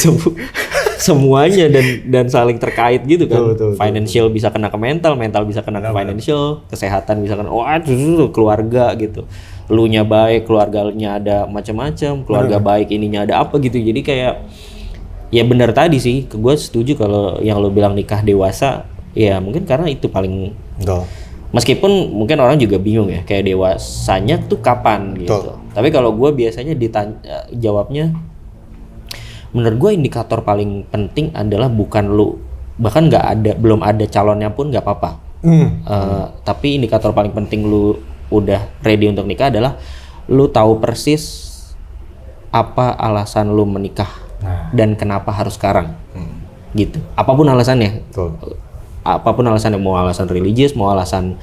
semuanya dan dan saling terkait gitu kan. Betul, betul, betul, financial bisa kena ke mental, mental bisa kena ke financial, kesehatan bisa kena wah tuh, keluarga gitu. Lu nya baik, keluarganya ada macam-macam, keluarga baik ininya ada apa gitu. Jadi kayak ya benar tadi sih, gue setuju kalau yang lu bilang nikah dewasa ya mungkin karena itu paling Betul. Meskipun mungkin orang juga bingung ya, kayak dewasanya tuh kapan gitu. Betul. Tapi kalau gue biasanya ditanya jawabnya, menurut gue indikator paling penting adalah bukan lu, bahkan nggak ada, belum ada calonnya pun nggak apa-apa. Hmm. Eh, tapi indikator paling penting lu udah ready untuk nikah adalah lu tahu persis apa alasan lu menikah Nah. dan kenapa harus sekarang, gitu. Apa pun alasannya, Betul. Apa pun alasannya mau alasan religius mau alasan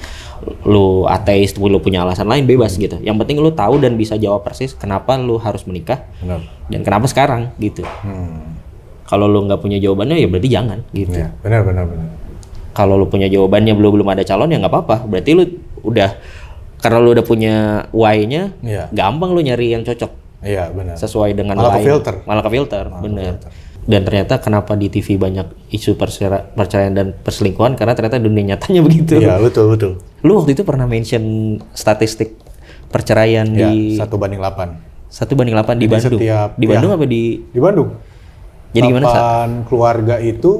lu ateis lu punya alasan lain bebas gitu yang penting lu tahu dan bisa jawab persis kenapa lu harus menikah Benar. dan kenapa sekarang gitu Hmm. kalau lu nggak punya jawabannya ya berarti jangan gitu Ya, benar benar benar. kalau lu punya jawabannya belum belum ada calon ya nggak apa-apa berarti lu udah karena lu udah punya why-nya Iya. gampang lu nyari yang cocok Iya, benar. sesuai dengan Malah why. ke-filter. malah ke filter bener dan ternyata kenapa di TV banyak isu perceraian dan perselingkuhan karena ternyata dunia nyatanya begitu Iya, betul betul. Lu waktu itu pernah mention statistik perceraian Ya, di satu banding 8. satu banding 8 di Jadi Bandung. setiap- di Bandung ya. apa di Di Bandung. Jadi gimana, Sa? Delapan keluarga itu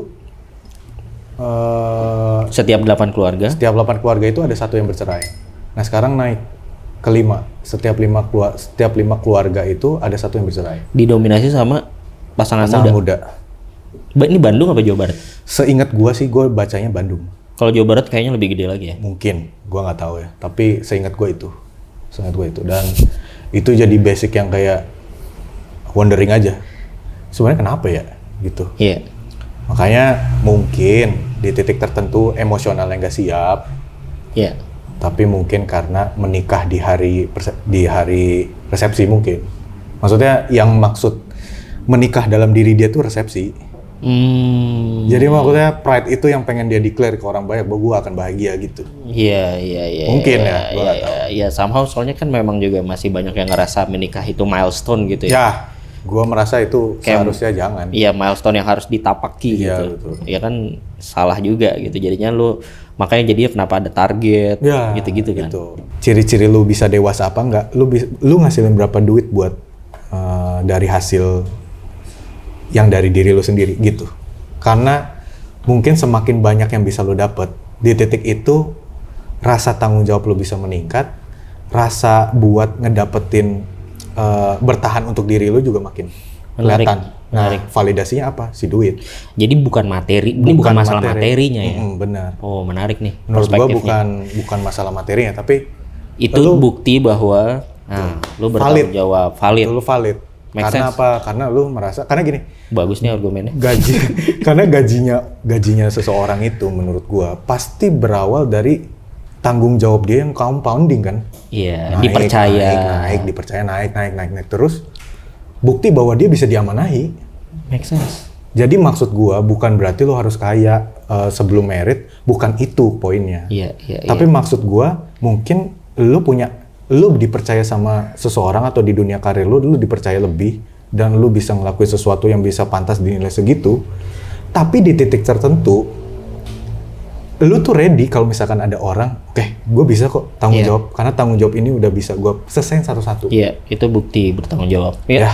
eh setiap 8 keluarga? setiap 8 keluarga itu ada satu yang bercerai. Nah, sekarang naik ke lima. Setiap lima keluarga setiap lima keluarga itu ada satu yang bercerai. Didominasi sama pasangan, Pasangan muda. muda. Ba- Ini Bandung apa Jawa Barat? Seingat gua sih gua bacanya Bandung. Kalau Jawa Barat kayaknya lebih gede lagi ya. Mungkin, gua nggak tahu ya. Tapi seingat gua itu. Seingat gua itu dan itu jadi basic yang kayak wondering aja. Sebenarnya kenapa ya gitu. Iya. Makanya mungkin di titik tertentu emosionalnya nggak siap, Iya. tapi mungkin karena menikah di hari di hari resepsi mungkin. Maksudnya yang maksud menikah dalam diri dia tuh resepsi. Hmm. Jadi maksudnya pride itu yang pengen dia declare ke orang banyak bahwa gue akan bahagia gitu. Iya, iya, iya. Mungkin iya, ya, Iya, iya, iya. somehow soalnya kan memang juga masih banyak yang ngerasa menikah itu milestone gitu ya. Ya, gue merasa itu Kayak- seharusnya jangan. Iya milestone yang harus ditapaki Iya, gitu. betul. Ya kan salah juga gitu. Jadinya lu makanya jadinya kenapa ada target Ya, gitu-gitu kan. gitu. Ciri-ciri lu bisa dewasa apa enggak? Lu lu ngasilin berapa duit buat eh, dari hasil yang dari diri lu sendiri gitu. Karena mungkin semakin banyak yang bisa lu dapet di titik itu rasa tanggung jawab lu bisa meningkat, rasa buat ngedapetin eh, bertahan untuk diri lu juga makin Menarik, kelihatan. Nah, validasinya apa? Si duit. Jadi bukan materi, ini bukan masalah materi. materinya ya. Benar. Oh menarik nih Menurut gua bukan bukan masalah materinya, tapi Itu bukti bahwa nah, lu bertanggung Valid. jawab valid. lu valid. Make karena sense. apa? Karena lu merasa karena gini, Bagus nih argumennya. gaji karena gajinya gajinya seseorang itu menurut gua pasti berawal dari tanggung jawab dia yang compounding kan. Iya, Naik, dipercaya. Naik, naik, dipercaya, naik, naik, naik, naik terus. Bukti bahwa dia bisa diamanahi. Make sense. Jadi maksud gua bukan berarti lu harus kaya eh, sebelum merit, bukan itu poinnya. Iya, iya, Tapi maksud gua mungkin lu punya lu dipercaya sama seseorang atau di dunia karir lu lu dipercaya lebih dan lu bisa ngelakuin sesuatu yang bisa pantas dinilai segitu. Tapi di titik tertentu lu tuh ready kalau misalkan ada orang, oke, gue bisa kok tanggung Iya. jawab karena tanggung jawab ini udah bisa gue selesaiin satu-satu. Iya, itu bukti bertanggung jawab. Iya. Ya,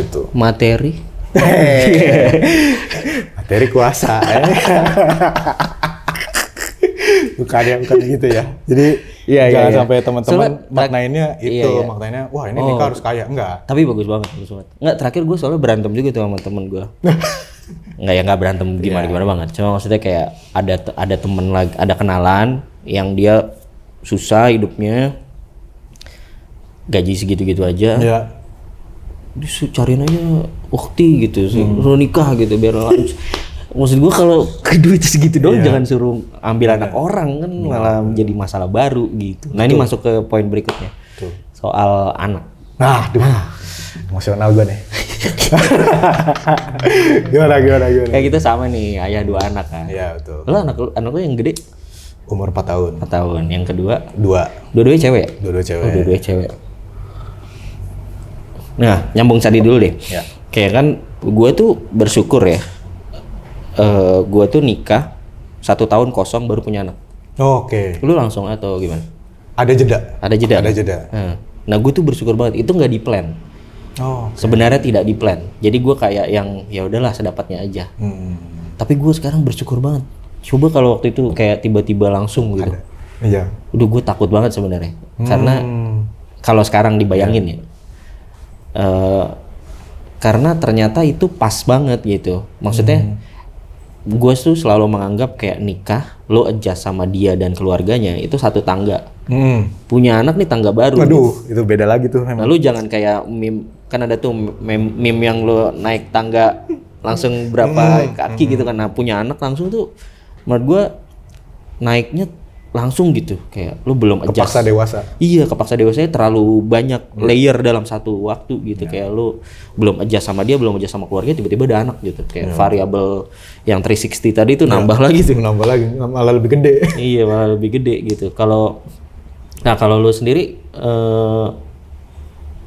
gitu. Materi. Materi kuasa. eh. bukan ya, bukan gitu ya. Jadi Iya, iya, jangan iya. sampai teman-teman maknainnya itu, Iya, iya. maknanya wah ini Oh. nikah harus kaya. Enggak. Tapi bagus banget, bagus banget. Nggak, terakhir gue soalnya berantem juga tuh sama temen gue. Nggak ya nggak berantem gimana gimana banget. Cuma maksudnya kayak ada ada temen lagi, ada kenalan yang dia susah hidupnya, gaji segitu-gitu aja. Ya. Dia su- cariin aja ukti gitu, suruh nikah gitu biar lanjut. Maksud gue kalau ke duit segitu doang jangan suruh ambil anak orang kan malah menjadi masalah baru gitu. Nah ini masuk ke poin berikutnya Betul. soal anak. Nah, aduh. Emosional gue nih. gimana gimana gimana? Kayak gitu sama nih, ayah dua anak kan. Iya betul. Lo anak anak lu yang gede Umur 4 tahun. 4 tahun, yang kedua Dua. dua-duanya cewek. Dua-dua Oh, cewek. dua-duanya cewek. Nah, nyambung tadi dulu deh. Ya. Kayak kan gue tuh bersyukur ya. Eh gue tuh nikah satu tahun kosong baru punya anak. Oh, Oke. Lu langsung atau gimana? Ada jeda. Ada jeda. Ada jeda. Nah, Nah, gue tuh bersyukur banget. Itu nggak di plan. Oh. Sebenarnya tidak di plan. Jadi gue kayak yang ya udahlah sedapatnya aja. Hmm. Tapi gue sekarang bersyukur banget. Coba kalau waktu itu kayak tiba-tiba langsung gitu. Iya. Udah gue takut banget sebenarnya. Karena Hmm. kalau sekarang dibayangin ya. eh, karena ternyata itu pas banget gitu. Maksudnya gue tuh selalu menganggap kayak nikah, lo adjust sama dia dan keluarganya itu satu tangga. Hmm. Punya anak nih tangga baru. Aduh, itu beda lagi tuh Nah memang. lu jangan kayak meme kan ada tuh meme, meme yang lu naik tangga langsung berapa kaki gitu kan. Nah punya anak langsung tuh menurut gua naiknya langsung gitu kayak lu belum adjust. Paksa dewasa. Iya kepaksa dewasanya terlalu banyak layer dalam satu waktu gitu. Kayak lu belum adjust sama dia belum adjust sama keluarga tiba-tiba ada anak gitu. Kayak variabel yang 360 tadi tuh nambah lagi tuh. Nambah lagi, malah lebih gede. iya malah lebih gede gitu. Kalau nah kalau lu sendiri eh,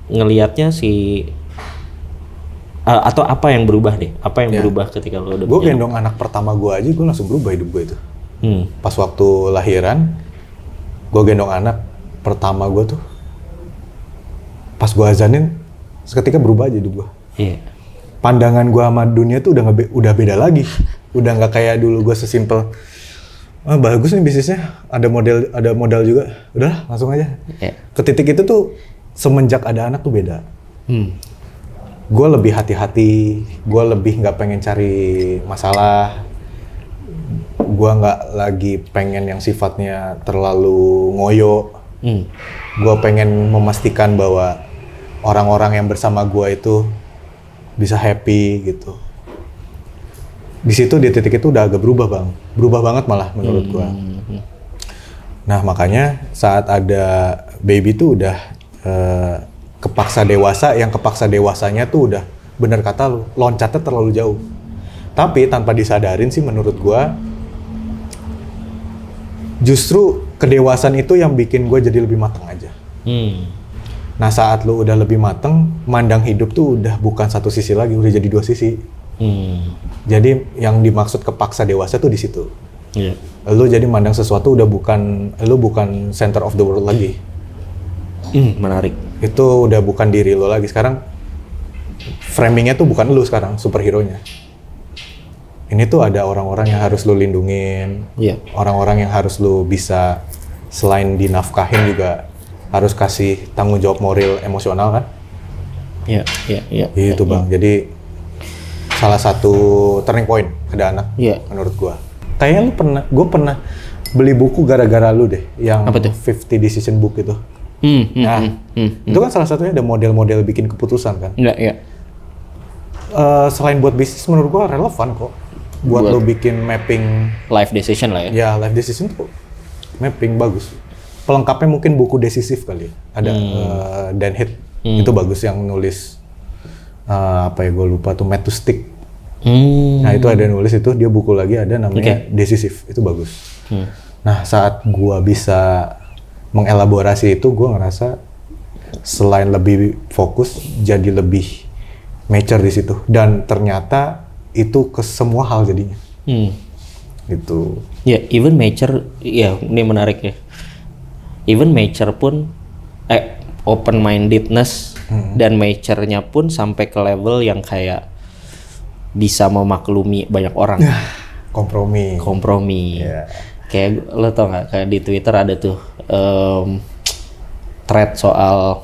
ngelihatnya si a- atau apa yang berubah deh apa yang berubah ketika lu udah Gue gendong anak? pertama gue aja, gue langsung berubah hidup gue itu. Hmm. Pas waktu lahiran, gue gendong anak pertama gue tuh. Pas gue azanin, seketika berubah aja hidup gue. iya Pandangan gue sama dunia tuh udah nggak be- udah beda lagi. Udah nggak kayak dulu gue sesimpel, ah, bagus nih bisnisnya, ada model ada modal juga. Udah langsung aja. Iya. Ke titik itu tuh semenjak ada anak tuh beda. hmm. gue lebih hati-hati, gue lebih nggak pengen cari masalah, gue nggak lagi pengen yang sifatnya terlalu ngoyo, Hmm. gue pengen memastikan bahwa orang-orang yang bersama gue itu bisa happy gitu. Di situ di titik itu udah agak berubah bang, berubah banget malah menurut gue. Hmm. Nah makanya saat ada baby tuh udah eh, kepaksa dewasa, yang kepaksa dewasanya tuh udah bener kata lu, loncatnya terlalu jauh. Tapi tanpa disadarin sih menurut gua, justru kedewasaan itu yang bikin gue jadi lebih matang aja. Hmm. Nah saat lu udah lebih mateng, mandang hidup tuh udah bukan satu sisi lagi, udah jadi dua sisi. Hmm. Jadi yang dimaksud kepaksa dewasa tuh di situ. Iya. Lu jadi mandang sesuatu udah bukan, lu bukan center of the world lagi. Hmm, menarik. itu udah bukan diri lo lagi sekarang framingnya tuh bukan lu sekarang superhero-nya ini tuh ada orang-orang yang harus lu lindungin Iya. orang-orang yang harus lu bisa selain dinafkahin juga harus kasih tanggung jawab moral emosional kan Iya, iya, iya. itu bang jadi salah satu turning point ada anak Iya. menurut gua kayaknya lu pernah gua pernah beli buku gara-gara lu deh yang Apa tuh? 50 decision book itu Hmm, hmm, Nah, hmm. itu kan salah satunya ada model-model bikin keputusan kan. Iya, iya. Eh, selain buat bisnis menurut gua relevan kok. Buat, lo bikin mapping, Life decision lah ya. ya life decision tuh mapping bagus. Pelengkapnya mungkin buku decisif kali. ya. Ada eh, Dan Heath itu bagus yang nulis eh, apa ya gue lupa tuh Mad to Stick. Hmm. Nah itu ada yang nulis itu dia buku lagi ada namanya decisif itu bagus. Hmm. Nah saat gua bisa mengelaborasi itu gua ngerasa selain lebih fokus jadi lebih mature di situ dan ternyata itu ke semua hal jadinya Hmm. gitu. Ya, even mature, ya ini menarik ya. Even mature pun, eh, open mindedness dan mature-nya pun sampai ke level yang kayak bisa memaklumi banyak orang, Kompromi. kompromi. Ya. Kayak lo tau nggak kayak di Twitter ada tuh em, thread soal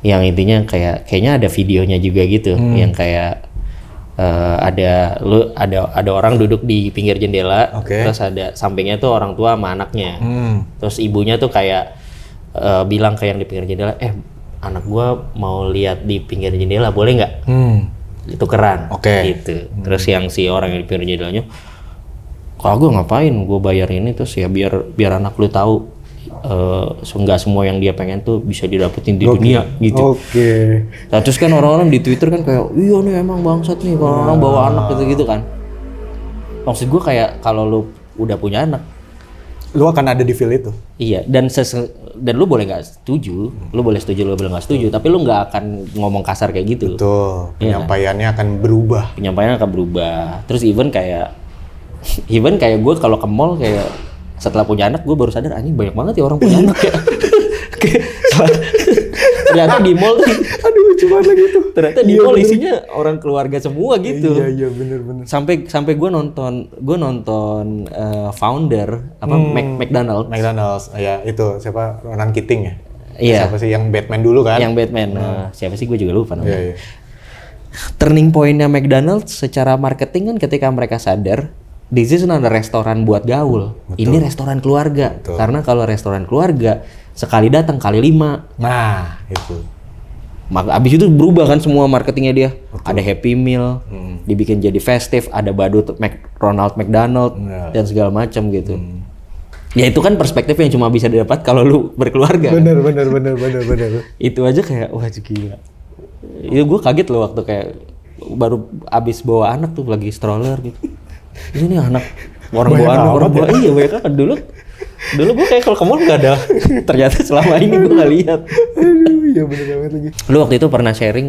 yang intinya kayak kayaknya ada videonya juga gitu yang kayak eh, ada lu ada ada orang duduk di pinggir jendela Oke. terus ada sampingnya tuh orang tua sama anaknya Hmm. terus ibunya tuh kayak eh, bilang ke yang di pinggir jendela eh anak gua mau lihat di pinggir jendela boleh nggak Hmm. itu keren Oke. gitu terus yang si orang yang di pinggir jendelanya kalau gue ngapain gue bayar ini terus ya biar biar anak lu tahu eh nggak semua yang dia pengen tuh bisa didapetin di dunia gitu. Oke. Nah, terus kan orang-orang di Twitter kan kayak, iya nih emang bangsat nih kalau orang bawa anak gitu-gitu kan. Maksud gue kayak kalau lu udah punya anak, Lu akan ada di feel itu. iya dan ses- dan lu boleh nggak setuju, lu boleh setuju, lu boleh nggak setuju, tapi lu nggak akan ngomong kasar kayak gitu. Tuh, Iya. penyampaiannya akan berubah. Penyampaian akan berubah. Terus even kayak, even kayak gue kalau ke mall kayak setelah punya anak gue baru sadar anjing banyak banget ya orang punya anak ya. Ternyata di mall tuh Aduh, lucu banget lagi itu. ternyata di mall isinya orang keluarga semua gitu. Iya, iya, bener-bener. sampai sampai gue nonton gue nonton eh, founder apa Hmm. Mac, McDonald McDonald's, ya itu siapa Ronan Keating ya? Iya. Siapa sih yang Batman dulu kan? yang Batman Nah, siapa sih gue juga lupa namanya Iya, iya. turning pointnya McDonald's secara marketing kan ketika mereka sadar this is not a restoran buat gaul. Ini restoran keluarga. Karena kalau restoran keluarga sekali datang kali lima. Nah, itu. maka abis itu berubah kan semua marketingnya dia. Ada happy meal dibikin jadi festive ada badut Mac, Ronald McDonald Iya. dan segala macam gitu. Ya itu kan perspektif yang cuma bisa didapat kalau lu berkeluarga kan? Bener, bener, bener, bener, bener. itu aja kayak wah gila. Itu gue kaget loh waktu kayak baru abis bawa anak tuh lagi stroller gitu ini nih anak orang Banyak anak orang amat bawa iya banyak kan dulu. Dulu gue kayak kalau ke mall nggak ada. Ternyata selama ini gue nggak lihat. Aduh, iya bener banget lagi. lu waktu itu pernah sharing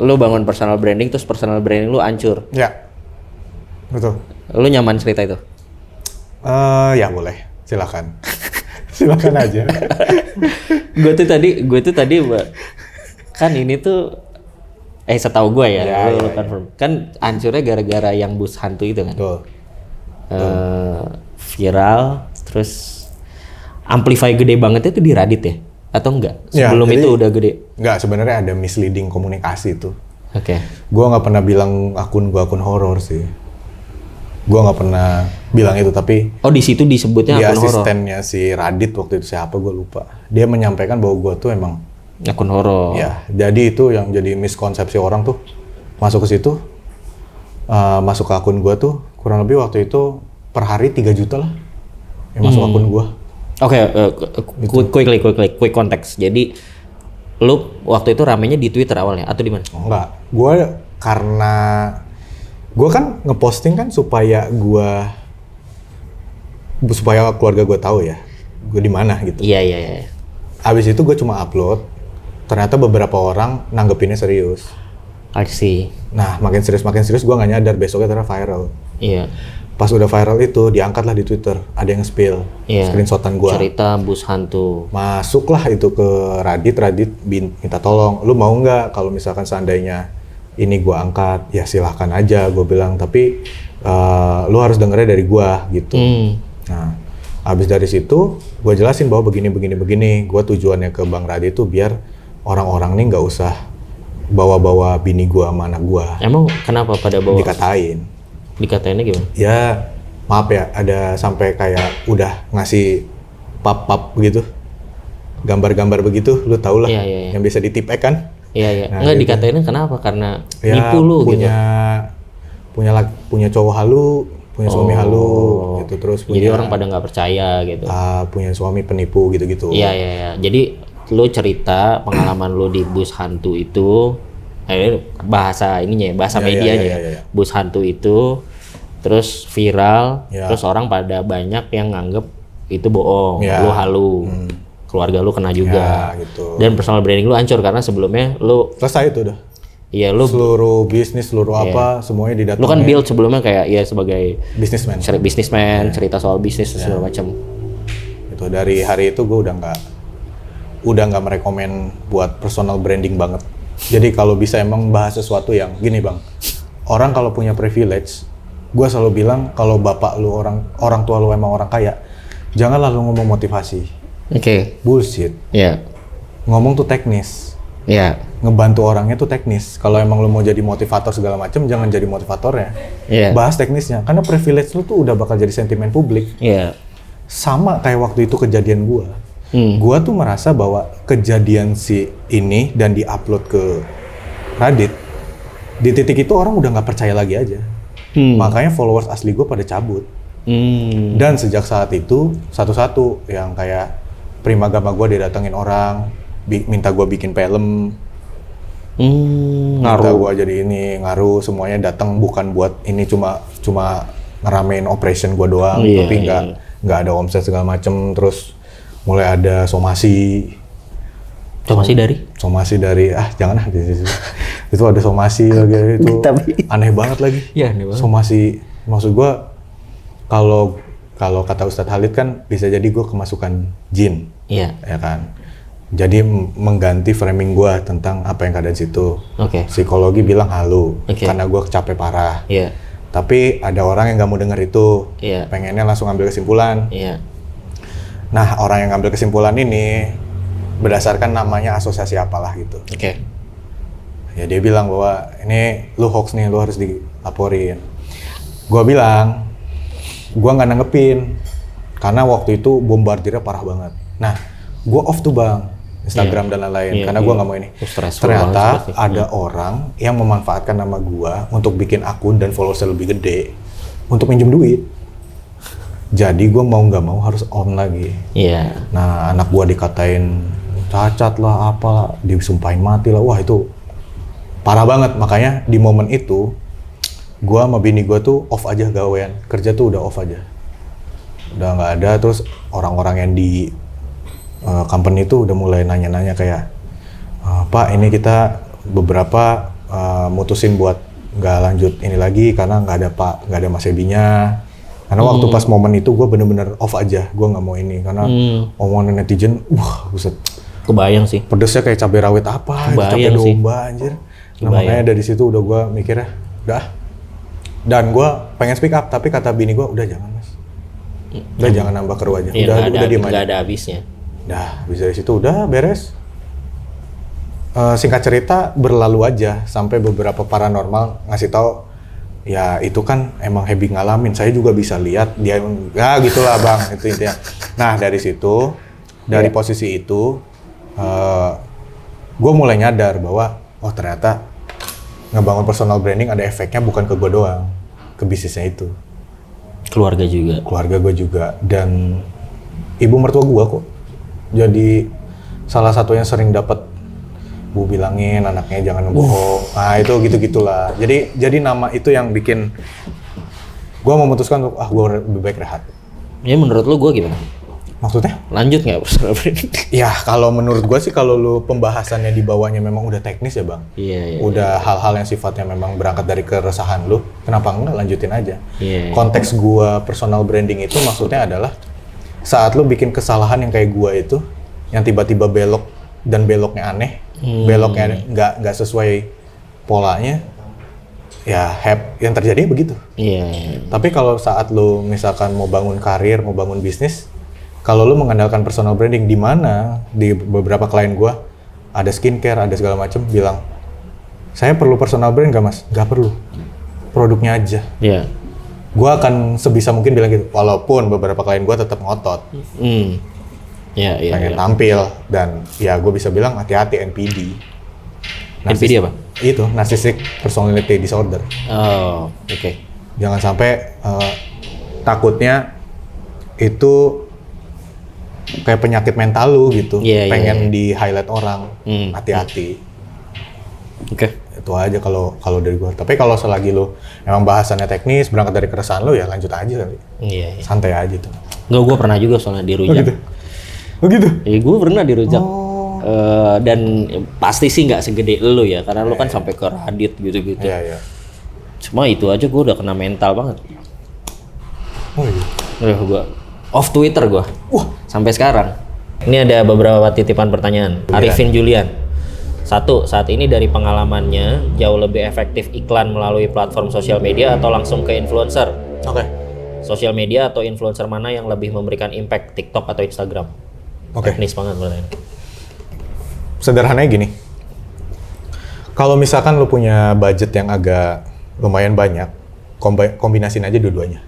lu bangun personal branding terus personal branding lu hancur. Ya, betul. lu nyaman cerita itu? Eh, ya boleh, silakan. silakan aja. gue tuh tadi gue tuh tadi kan ini tuh eh setahu gue ya, Ya, lu ya, confirm. kan hancurnya gara-gara yang bus hantu itu kan Betul. Eh, viral terus amplify gede banget itu di Radit ya atau enggak Ya, sebelum jadi- itu udah gede Nggak, sebenarnya ada misleading komunikasi itu. oke Gua nggak pernah bilang akun gua akun horor sih. Gua nggak pernah bilang itu, tapi oh di situ disebutnya di akun horor asistennya si Radit waktu itu siapa gue lupa. Dia menyampaikan bahwa gua tuh emang akun horor Ya, jadi itu yang jadi miskonsepsi orang tuh masuk ke situ, eh, masuk ke akun gua tuh kurang lebih waktu itu per hari 3 juta lah yang masuk Hmm. akun gua. Oke, eh, quick, quickly, quickly, quick konteks. Jadi, lu waktu itu ramenya di Twitter awalnya atau di mana? Oh, enggak, gua karena gua kan ngeposting kan supaya gua supaya keluarga gua tahu ya, gua di mana gitu. Iya, iya, iya. Abis itu gue cuma upload, ternyata beberapa orang nanggepinnya serius. I see. Nah, makin serius makin serius gue nggak nyadar besoknya ternyata viral. Iya. Pas udah viral itu diangkatlah di Twitter, ada yang spill Iya. screenshotan gua. Cerita bus hantu. Masuklah itu ke Radit, Radit bin- minta tolong, lu mau nggak kalau misalkan seandainya ini gua angkat, ya silahkan aja gue bilang, tapi eh, lu harus dengernya dari gua gitu. Hmm. Nah, habis dari situ gue jelasin bahwa begini begini begini, gue tujuannya ke Bang Radit itu biar orang-orang nih nggak usah bawa-bawa bini gua sama anak gua Emang kenapa pada bawa dikatain. dikatainnya gimana? ya maaf ya ada sampai kayak udah ngasih pap-pap gitu gambar-gambar begitu lu tau lah Iya, iya, iya. yang bisa ditipek kan Iya, iya. Nah, Enggak gitu. dikatainnya kenapa? Karena ya nipu lu gitu. punya punya punya cowok halu punya suami halu gitu terus Oh. Jadi punya orang pada nggak percaya gitu. ah, punya suami penipu gitu-gitu Iya iya iya. Jadi lu cerita pengalaman lu di bus hantu itu, eh, bahasa ininya ya, bahasa Iya, iya, medianya iya, ya. iya, iya. Bus hantu itu, terus viral, Iya. terus orang pada banyak yang nganggep itu bohong, Iya. lu halu, keluarga lu kena juga. ya gitu Dan personal branding lu hancur karena sebelumnya lu, selesai itu udah iya lu, seluruh bisnis seluruh apa semuanya didatangin lu kan build sebelumnya kayak ya sebagai bisnismen Iya. bisnismen, cerita soal bisnis dan segala macam. itu dari hari itu gue udah nggak udah nggak merekomen buat personal branding banget. Jadi kalau bisa emang bahas sesuatu yang gini bang orang kalau punya privilege gue selalu bilang kalau bapak lu orang orang tua lu emang orang kaya jangan lalu ngomong motivasi. Oke, bullshit. Ya, ngomong tuh teknis. Ya, ngebantu orangnya tuh teknis. Kalau emang lu mau jadi motivator segala macem jangan jadi motivatornya. Iya. bahas teknisnya karena privilege lu tuh udah bakal jadi sentimen publik. Ya, sama kayak waktu itu kejadian gua hmm, Gua tuh merasa bahwa kejadian si ini dan diupload ke Reddit, di titik itu orang udah nggak percaya lagi aja. hmm. Makanya followers asli gue pada cabut. Hmm. Dan sejak saat itu satu-satu yang kayak primagama gue didatengin orang, bi- minta gue bikin film, Hmm, minta ngaruh. gue jadi ini ngaruh semuanya datang bukan buat ini cuma cuma ngeramein operation gue doang, Iya, tapi nggak iya. nggak ada omset segala macem. Terus mulai ada somasi, Coba sih dari. somasi dari ah jangan ah itu ada somasi lagi itu Tapi- aneh banget lagi. Iya, aneh banget. Somasi maksud gua kalau kalau kata Ustadz Halid kan bisa jadi gua kemasukan jin Iya. ya kan. Jadi mengganti framing gua tentang apa yang ada di situ. Oke. Psikologi bilang halu Oke. karena gua capek parah. Iya. Tapi ada orang yang nggak mau denger itu. Iya. Pengennya langsung ambil kesimpulan. Iya. Nah, orang yang ngambil kesimpulan ini berdasarkan namanya asosiasi apalah gitu. Oke. Ya dia bilang bahwa ini lu hoax nih, lu harus dilaporin. Gua bilang, gua nggak nanggepin karena waktu itu bombardirnya parah banget. Nah, gua off tuh bang Instagram dan lain-lain Iya, karena gua iya. nggak mau ini. Stressful Ternyata ada orang yang memanfaatkan nama gua untuk bikin akun dan followersnya lebih gede untuk minjem duit. Jadi gua mau nggak mau harus on lagi. Iya. Nah, anak gua dikatain cacat lah, apa, disumpahin mati lah. Wah, itu parah banget. Makanya di momen itu, gua sama bini gua tuh off aja gawean. Kerja tuh udah off aja. Udah nggak ada. Terus orang-orang yang di uh, company tuh udah mulai nanya-nanya kayak, "Eh, Pak, ini kita beberapa uh, mutusin buat nggak lanjut ini lagi karena nggak ada Pak, nggak ada Mas Ebinya. Karena waktu pas momen itu gue bener-bener off aja, gue nggak mau ini karena Hmm. omongan netizen, wah buset, Kebayang sih. pedesnya kayak cabai rawit apa, cabai Kebayang sih. domba anjir. Nah Kebayang. makanya dari situ udah gue mikirnya, udah. Dan gue pengen speak up, tapi kata bini gue, udah jangan mas. Udah jangan nambah keruh aja, Iya, udah, nggak ada, udah diem aja. nggak ada habisnya. Dah, bisa dari situ udah beres. Eh, singkat cerita berlalu aja sampai beberapa paranormal ngasih tahu ya itu kan emang Hebi ngalamin. Saya juga bisa lihat dia ya gitulah bang itu intinya. Nah dari situ dari posisi itu gue mulai nyadar bahwa oh ternyata ngebangun personal branding ada efeknya bukan ke gue doang ke bisnisnya itu Keluarga juga. keluarga gue juga dan ibu mertua gue kok jadi salah satu yang sering dapat bu bilangin anaknya jangan bohong nah itu gitu gitulah jadi jadi nama itu yang bikin gue memutuskan untuk ah gue lebih baik rehat Ya menurut lu gue gimana? maksudnya Lanjut nggak personal branding? ya kalau menurut gue sih kalau lu pembahasannya di bawahnya memang udah teknis ya bang Iya, iya. udah hal-hal yang sifatnya memang berangkat dari keresahan lu kenapa enggak lanjutin aja Iya. konteks gua personal branding itu maksudnya adalah saat lu bikin kesalahan yang kayak gua itu yang tiba-tiba belok dan beloknya aneh Hmm. beloknya nggak nggak sesuai polanya ya hap yang terjadi begitu Iya. iya. tapi kalau saat lu misalkan mau bangun karir mau bangun bisnis kalau lu mengandalkan personal branding di mana di beberapa klien gua ada skincare ada segala macem bilang saya perlu personal brand gak mas? Gak perlu produknya aja Iya. gua akan sebisa mungkin bilang gitu walaupun beberapa klien gua tetap ngotot Hmm. Iya, iya. pengen iya. tampil dan ya gue bisa bilang hati-hati NPD NPD apa? itu narcissistic personality disorder Oh, oke. jangan sampai eh, takutnya itu kayak penyakit mental lu gitu Iya, iya, pengen di highlight orang Hmm. hati-hati Oke. itu aja kalau kalau dari gua tapi kalau selagi lu emang bahasannya teknis berangkat dari keresahan lu ya lanjut aja kali Iya, iya. santai aja tuh Nggak, gue pernah juga soalnya dirujak. oh gitu Ya, gue pernah dirujak. oh Eh, dan pasti sih nggak segede lu ya, karena lu kan sampai ke Radit gitu-gitu. iya iya Cuma itu aja gue udah kena mental banget. oh iya Udah gue off Twitter gue wah sampai sekarang. Ini ada beberapa titipan pertanyaan. Arifin Julian. Satu, saat ini dari pengalamannya jauh lebih efektif iklan melalui platform sosial media atau langsung ke influencer? oke Sosial media atau influencer mana yang lebih memberikan impact TikTok atau Instagram? Oke. Teknis banget pertanyaan. sederhananya gini. Kalau misalkan lu punya budget yang agak lumayan banyak kombi- kombinasin aja dua-duanya.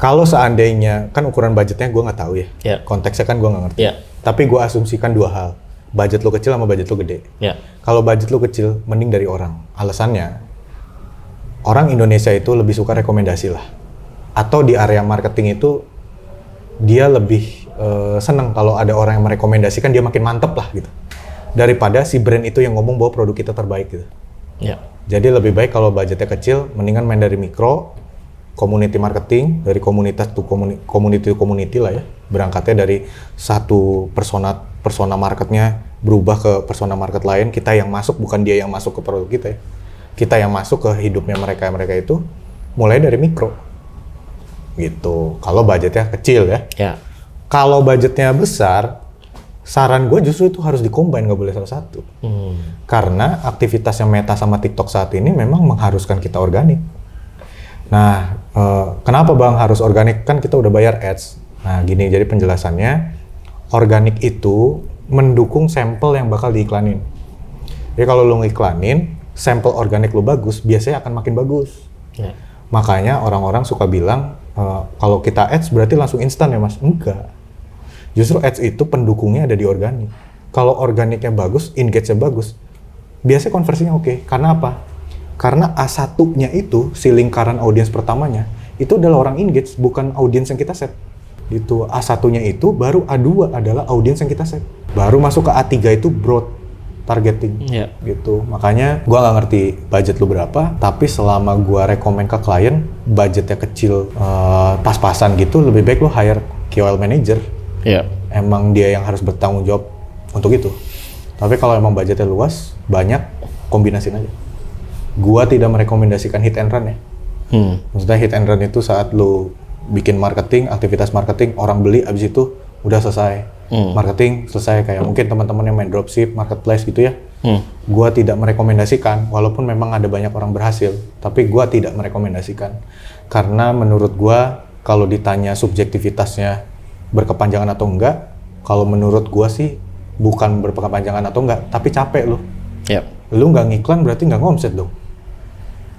Kalau seandainya kan ukuran budgetnya gue nggak tahu ya. Ya. konteksnya kan gue nggak ngerti. Ya, tapi gue asumsikan dua hal. Budget lu kecil sama budget lu gede. Ya. kalau budget lu kecil mending dari orang. Alasannya orang Indonesia itu lebih suka rekomendasi lah. Atau di area marketing itu dia lebih eh, seneng kalau ada orang yang merekomendasikan dia makin mantep lah gitu daripada si brand itu yang ngomong bahwa produk kita terbaik gitu. Ya. Jadi lebih baik kalau budgetnya kecil, mendingan main dari mikro, community marketing, dari komunitas to community, community to community lah ya. Berangkatnya dari satu persona persona marketnya berubah ke persona market lain, kita yang masuk bukan dia yang masuk ke produk kita ya. Kita yang masuk ke hidupnya mereka mereka itu mulai dari mikro. Gitu. Kalau budgetnya kecil ya. Ya. Kalau budgetnya besar, saran gue justru itu harus dikombin nggak boleh salah satu. Hmm. Karena aktivitasnya Meta sama TikTok saat ini memang mengharuskan kita organik. Nah, eh, kenapa bang harus organik? Kan kita udah bayar ads. Nah, gini jadi penjelasannya, organik itu mendukung sampel yang bakal diiklanin. Jadi kalau lu ngiklanin, sampel organik lu bagus, biasanya akan makin bagus. Ya. Makanya orang-orang suka bilang, eh, kalau kita ads berarti langsung instan ya mas? Enggak. Justru ads itu pendukungnya ada di organik. Kalau organiknya bagus, engage-nya bagus, biasanya konversinya oke. Karena apa? Karena A1-nya itu, si lingkaran audiens pertamanya, itu adalah orang engage, bukan audiens yang kita set. Gitu. A1-nya itu, baru A2 adalah audiens yang kita set. Baru masuk ke A3 itu broad targeting Ya. gitu. Makanya gua nggak ngerti budget lu berapa, tapi selama gua rekomen ke klien budgetnya kecil eh, pas-pasan gitu, lebih baik lu hire KOL manager. Ya. Emang dia yang harus bertanggung jawab untuk itu. Tapi kalau emang budgetnya luas, banyak kombinasin aja. Gua tidak merekomendasikan hit and run ya. Hmm. Maksudnya hit and run itu saat lu bikin marketing, aktivitas marketing, orang beli abis itu udah selesai. Hmm. Marketing selesai kayak mungkin teman-teman yang main dropship, marketplace gitu ya. Hmm. Gua tidak merekomendasikan, walaupun memang ada banyak orang berhasil, tapi gua tidak merekomendasikan. Karena menurut gua kalau ditanya subjektivitasnya berkepanjangan atau enggak, kalau menurut gua sih bukan berkepanjangan atau enggak, tapi capek lu. Ya. Lu nggak ngiklan berarti nggak ngomset dong.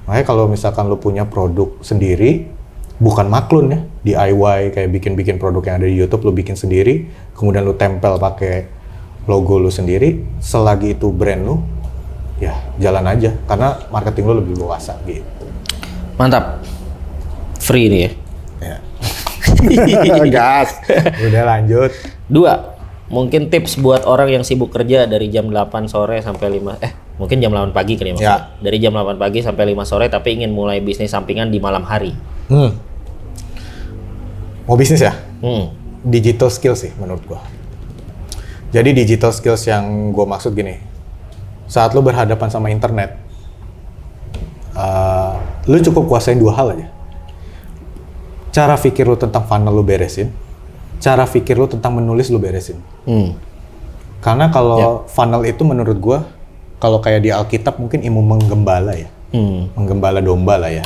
Makanya kalau misalkan lu punya produk sendiri, bukan maklun ya, DIY kayak bikin-bikin produk yang ada di YouTube lu bikin sendiri, kemudian lu tempel pakai logo lu sendiri, selagi itu brand lu, ya jalan aja karena marketing lu lebih luas gitu. Mantap. Free nih ya. Gas. Udah lanjut. Dua, mungkin tips buat orang yang sibuk kerja dari jam 8 sore sampai 5 eh mungkin jam 8 pagi kali ya maksudnya. Ya. Dari jam 8 pagi sampai 5 sore tapi ingin mulai bisnis sampingan di malam hari. Hmm. Mau bisnis ya? Hmm. digital skill sih menurut gua. Jadi digital skills yang gua maksud gini, saat lu berhadapan sama internet, uh, lu cukup kuasain dua hal aja. Cara pikir lu tentang funnel lu beresin, cara pikir lu tentang menulis lu beresin. Hmm. Karena kalau funnel itu menurut gua, kalau kayak di Alkitab mungkin ilmu menggembala ya Hmm. menggembala domba lah ya.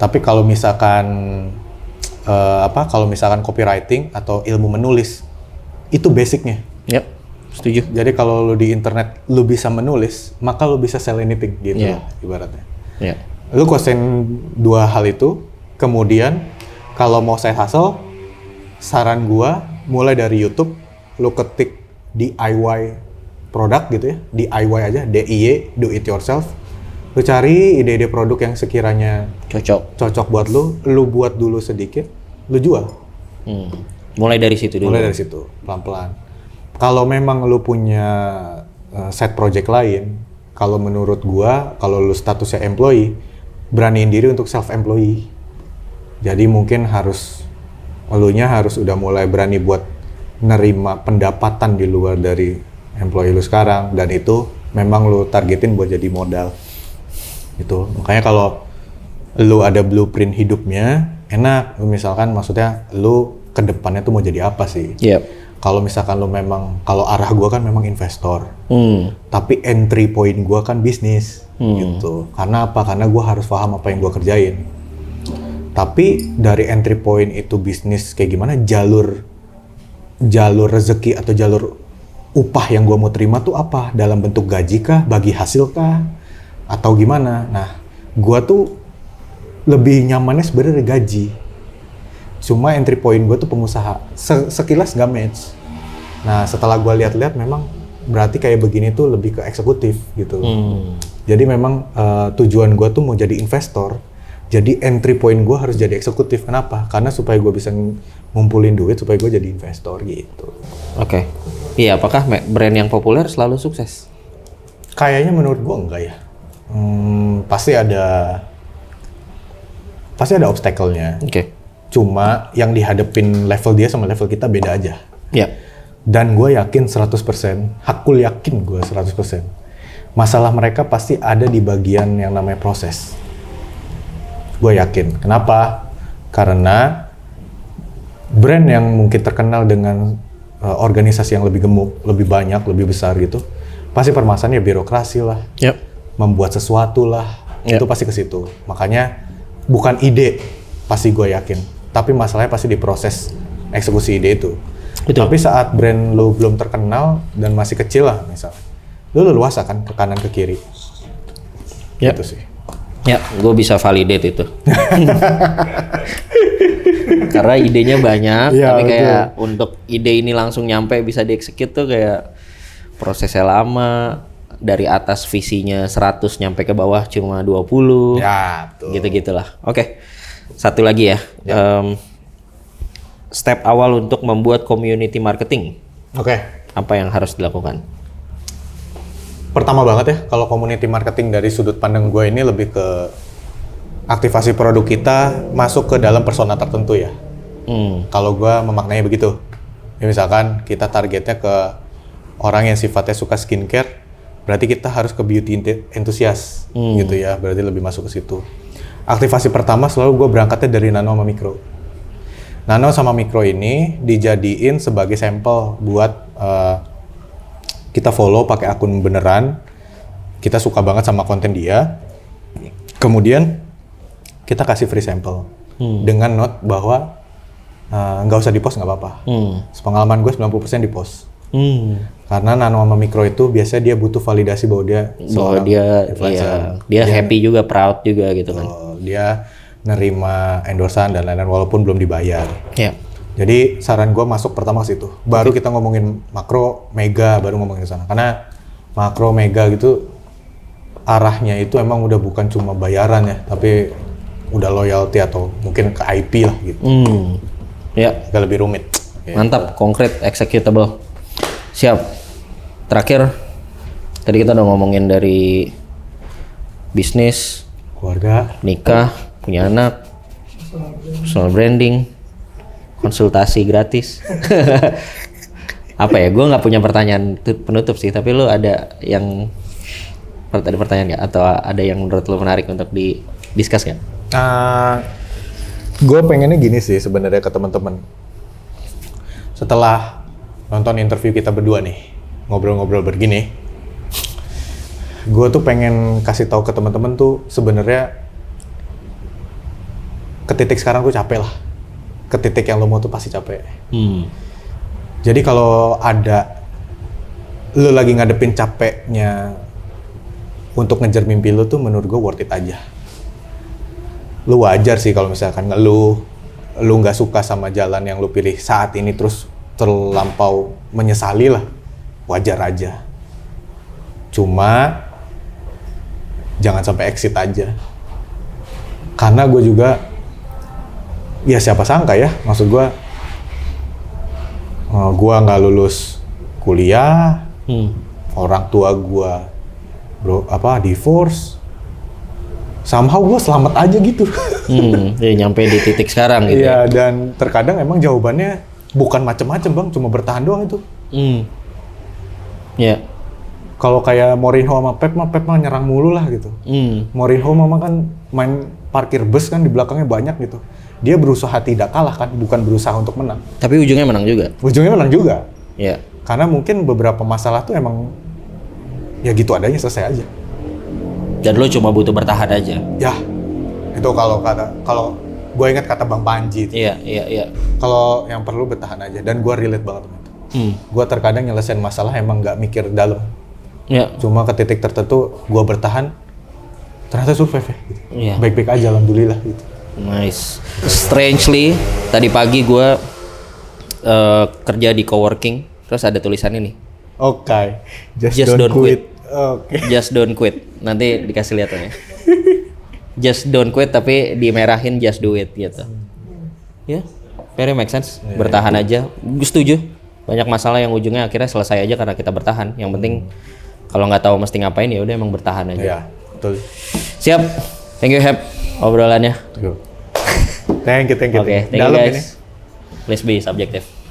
Tapi kalau misalkan eh, apa? Kalau misalkan copywriting atau ilmu menulis itu basicnya. Yap. Setuju. Jadi kalau lu di internet lu bisa menulis, maka lu bisa sell anything gitu Iya. ibaratnya. Ya. Lu kuasain dua hal itu, kemudian kalau mau side hustle, saran gua mulai dari YouTube, lu ketik DIY produk gitu ya, DIY aja, DIY, do it yourself. Lu cari ide-ide produk yang sekiranya Cocok. cocok buat lu, lu buat dulu sedikit, lu jual. Hmm. Mulai dari situ dulu. Mulai dari situ, pelan-pelan. Kalau memang lu punya uh, set project lain, kalau menurut gua, kalau lu statusnya employee, beraniin diri untuk self employee. Jadi mungkin harus elunya harus udah mulai berani buat nerima pendapatan di luar dari employee lu sekarang dan itu memang lu targetin buat jadi modal. Gitu. Makanya kalau lu ada blueprint hidupnya, enak. Lu misalkan maksudnya lu ke depannya tuh mau jadi apa sih? Yap. Kalau misalkan lu memang kalau arah gua kan memang investor, Hmm. tapi entry point gua kan bisnis gitu. Karena apa? Karena gua harus paham apa yang gua kerjain. Tapi dari entry point itu bisnis kayak gimana jalur jalur rezeki atau jalur upah yang gua mau terima tuh apa? Dalam bentuk gaji kah, bagi hasil kah, atau gimana? Nah, gua tuh lebih nyamannya sebenarnya gaji. Cuma entry point gue tuh pengusaha. Se- sekilas nggak match. Nah, setelah gua lihat-lihat memang berarti kayak begini tuh lebih ke eksekutif gitu. Hmm. Jadi memang eh, tujuan gua tuh mau jadi investor, Jadi entry point gue harus jadi eksekutif. Kenapa? Karena supaya gue bisa ng- ngumpulin duit supaya gue jadi investor gitu. Oke. Iya, apakah brand yang populer selalu sukses? Kayaknya menurut gue enggak ya. Hmm, pasti ada pasti ada obstacle-nya. Oke. Cuma yang dihadapin level dia sama level kita beda aja. Ya. Dan gue yakin 100%, hakul yakin gue 100%. Masalah mereka pasti ada di bagian yang namanya proses. Gue yakin. Kenapa? Karena brand yang mungkin terkenal dengan uh, organisasi yang lebih gemuk, lebih banyak, lebih besar gitu, pasti permasalahannya birokrasi lah, Yap. membuat sesuatu lah, Ya. itu pasti ke situ. Makanya bukan ide, pasti gue yakin. Tapi masalahnya pasti di proses eksekusi ide itu. Betul. Tapi saat brand lo belum terkenal dan masih kecil lah misalnya, lo leluasa kan ke kanan ke kiri. Ya. Gitu sih. Ya, gue bisa validate itu. Karena idenya banyak, Iya, tapi kayak untuk ide ini langsung nyampe bisa dieksekut tuh kayak prosesnya lama, dari atas visinya 100 nyampe ke bawah cuma 20. Ya, betul. Gitu-gitulah. Oke. Satu lagi ya. Em, step awal untuk membuat community marketing. Oke. Apa yang harus dilakukan? Pertama banget ya, kalau community marketing dari sudut pandang gue ini lebih ke aktivasi produk kita masuk ke dalam persona tertentu ya. Hmm. Kalau gue memaknainya begitu. Ya, misalkan kita targetnya ke orang yang sifatnya suka skincare, berarti kita harus ke beauty ente- enthusiast gitu ya, berarti lebih masuk ke situ. Aktivasi pertama selalu gue berangkatnya dari nano sama mikro. Nano sama mikro ini dijadiin sebagai sampel buat eh, kita follow pakai akun beneran. Kita suka banget sama konten dia. Kemudian kita kasih free sample dengan note bahwa eh, nggak usah di post nggak apa-apa. Hmm. Pengalaman gue 90% di post. Hmm. Karena nano sama mikro itu biasanya dia butuh validasi bahwa dia Bahwa dia influencer. iya, dia happy juga, proud juga gitu kan. Dia nerima endorsan dan lain-lain walaupun belum dibayar. Ya. Jadi saran gue masuk pertama ke situ. Baru kita ngomongin makro, mega, baru ngomongin ke sana. Karena makro, mega gitu arahnya itu emang udah bukan cuma bayaran ya, tapi udah loyalty atau mungkin ke IP lah gitu. Hmm. Ya. Agak lebih rumit. Ya. Mantap, konkret, executable. Siap. Terakhir, tadi kita udah ngomongin dari bisnis, Keluarga, nikah, punya anak, personal branding, konsultasi gratis. Apa ya? Gue nggak punya pertanyaan tu- penutup sih, tapi lu ada yang ada pertanyaan nggak? Atau ada yang menurut lu menarik untuk di discuss nggak? gue pengennya gini sih sebenarnya ke teman-teman. Setelah nonton interview kita berdua nih, ngobrol-ngobrol begini, gue tuh pengen kasih tahu ke teman-teman tuh sebenarnya ke titik sekarang gue capek lah. Ke titik yang lo mau tuh pasti capek. Hmm. Jadi kalau ada lo lagi ngadepin capeknya untuk ngejar mimpi lo tuh menurut gue worth it aja. Lu wajar sih kalau misalkan ngeluh, lu nggak suka sama jalan yang lu pilih saat ini terus terlampau menyesali lah. Wajar aja. Cuma jangan sampai exit aja. Karena gue juga ya siapa sangka ya maksud gue uh, gue nggak lulus kuliah Hmm. orang tua gue bro apa divorce somehow gue selamat aja gitu Hmm. Jadi nyampe di titik sekarang gitu. ya. Iya dan terkadang emang jawabannya bukan macem-macem bang cuma bertahan doang itu Hmm. Ya. kalau kayak Mourinho sama Pep mah Pep mah nyerang mulu lah gitu Hmm. Mourinho mah kan main parkir bus kan di belakangnya banyak gitu dia berusaha tidak kalah kan bukan berusaha untuk menang Tapi ujungnya menang juga. ujungnya menang juga Ya. karena mungkin beberapa masalah tuh emang ya gitu adanya selesai aja Dan lo cuma butuh bertahan aja. ya itu kalau kata kalau gue ingat kata bang Panji itu. Iya, iya, iya. kalau yang perlu bertahan aja dan gue relate banget sama itu Hmm. gue terkadang nyelesain masalah emang nggak mikir dalam Ya. cuma ke titik tertentu gue bertahan ternyata survive ya gitu. Iya. baik-baik aja alhamdulillah gitu Nice. Strangely, tadi pagi gue eh, kerja di coworking, terus ada tulisan ini, oke just, Just don't, don't quit, oke just don't quit. Nanti dikasih lihat ya. just don't quit tapi dimerahin just do it gitu. Ya, very make sense. Bertahan aja. Gue setuju. Banyak masalah yang ujungnya akhirnya selesai aja karena kita bertahan. Yang penting kalau nggak tahu mesti ngapain ya udah emang bertahan aja. Iya, betul. Siap. Thank you Hep obrolannya. Thank you, thank you. Oke, thank you guys. ini. Please be subjective.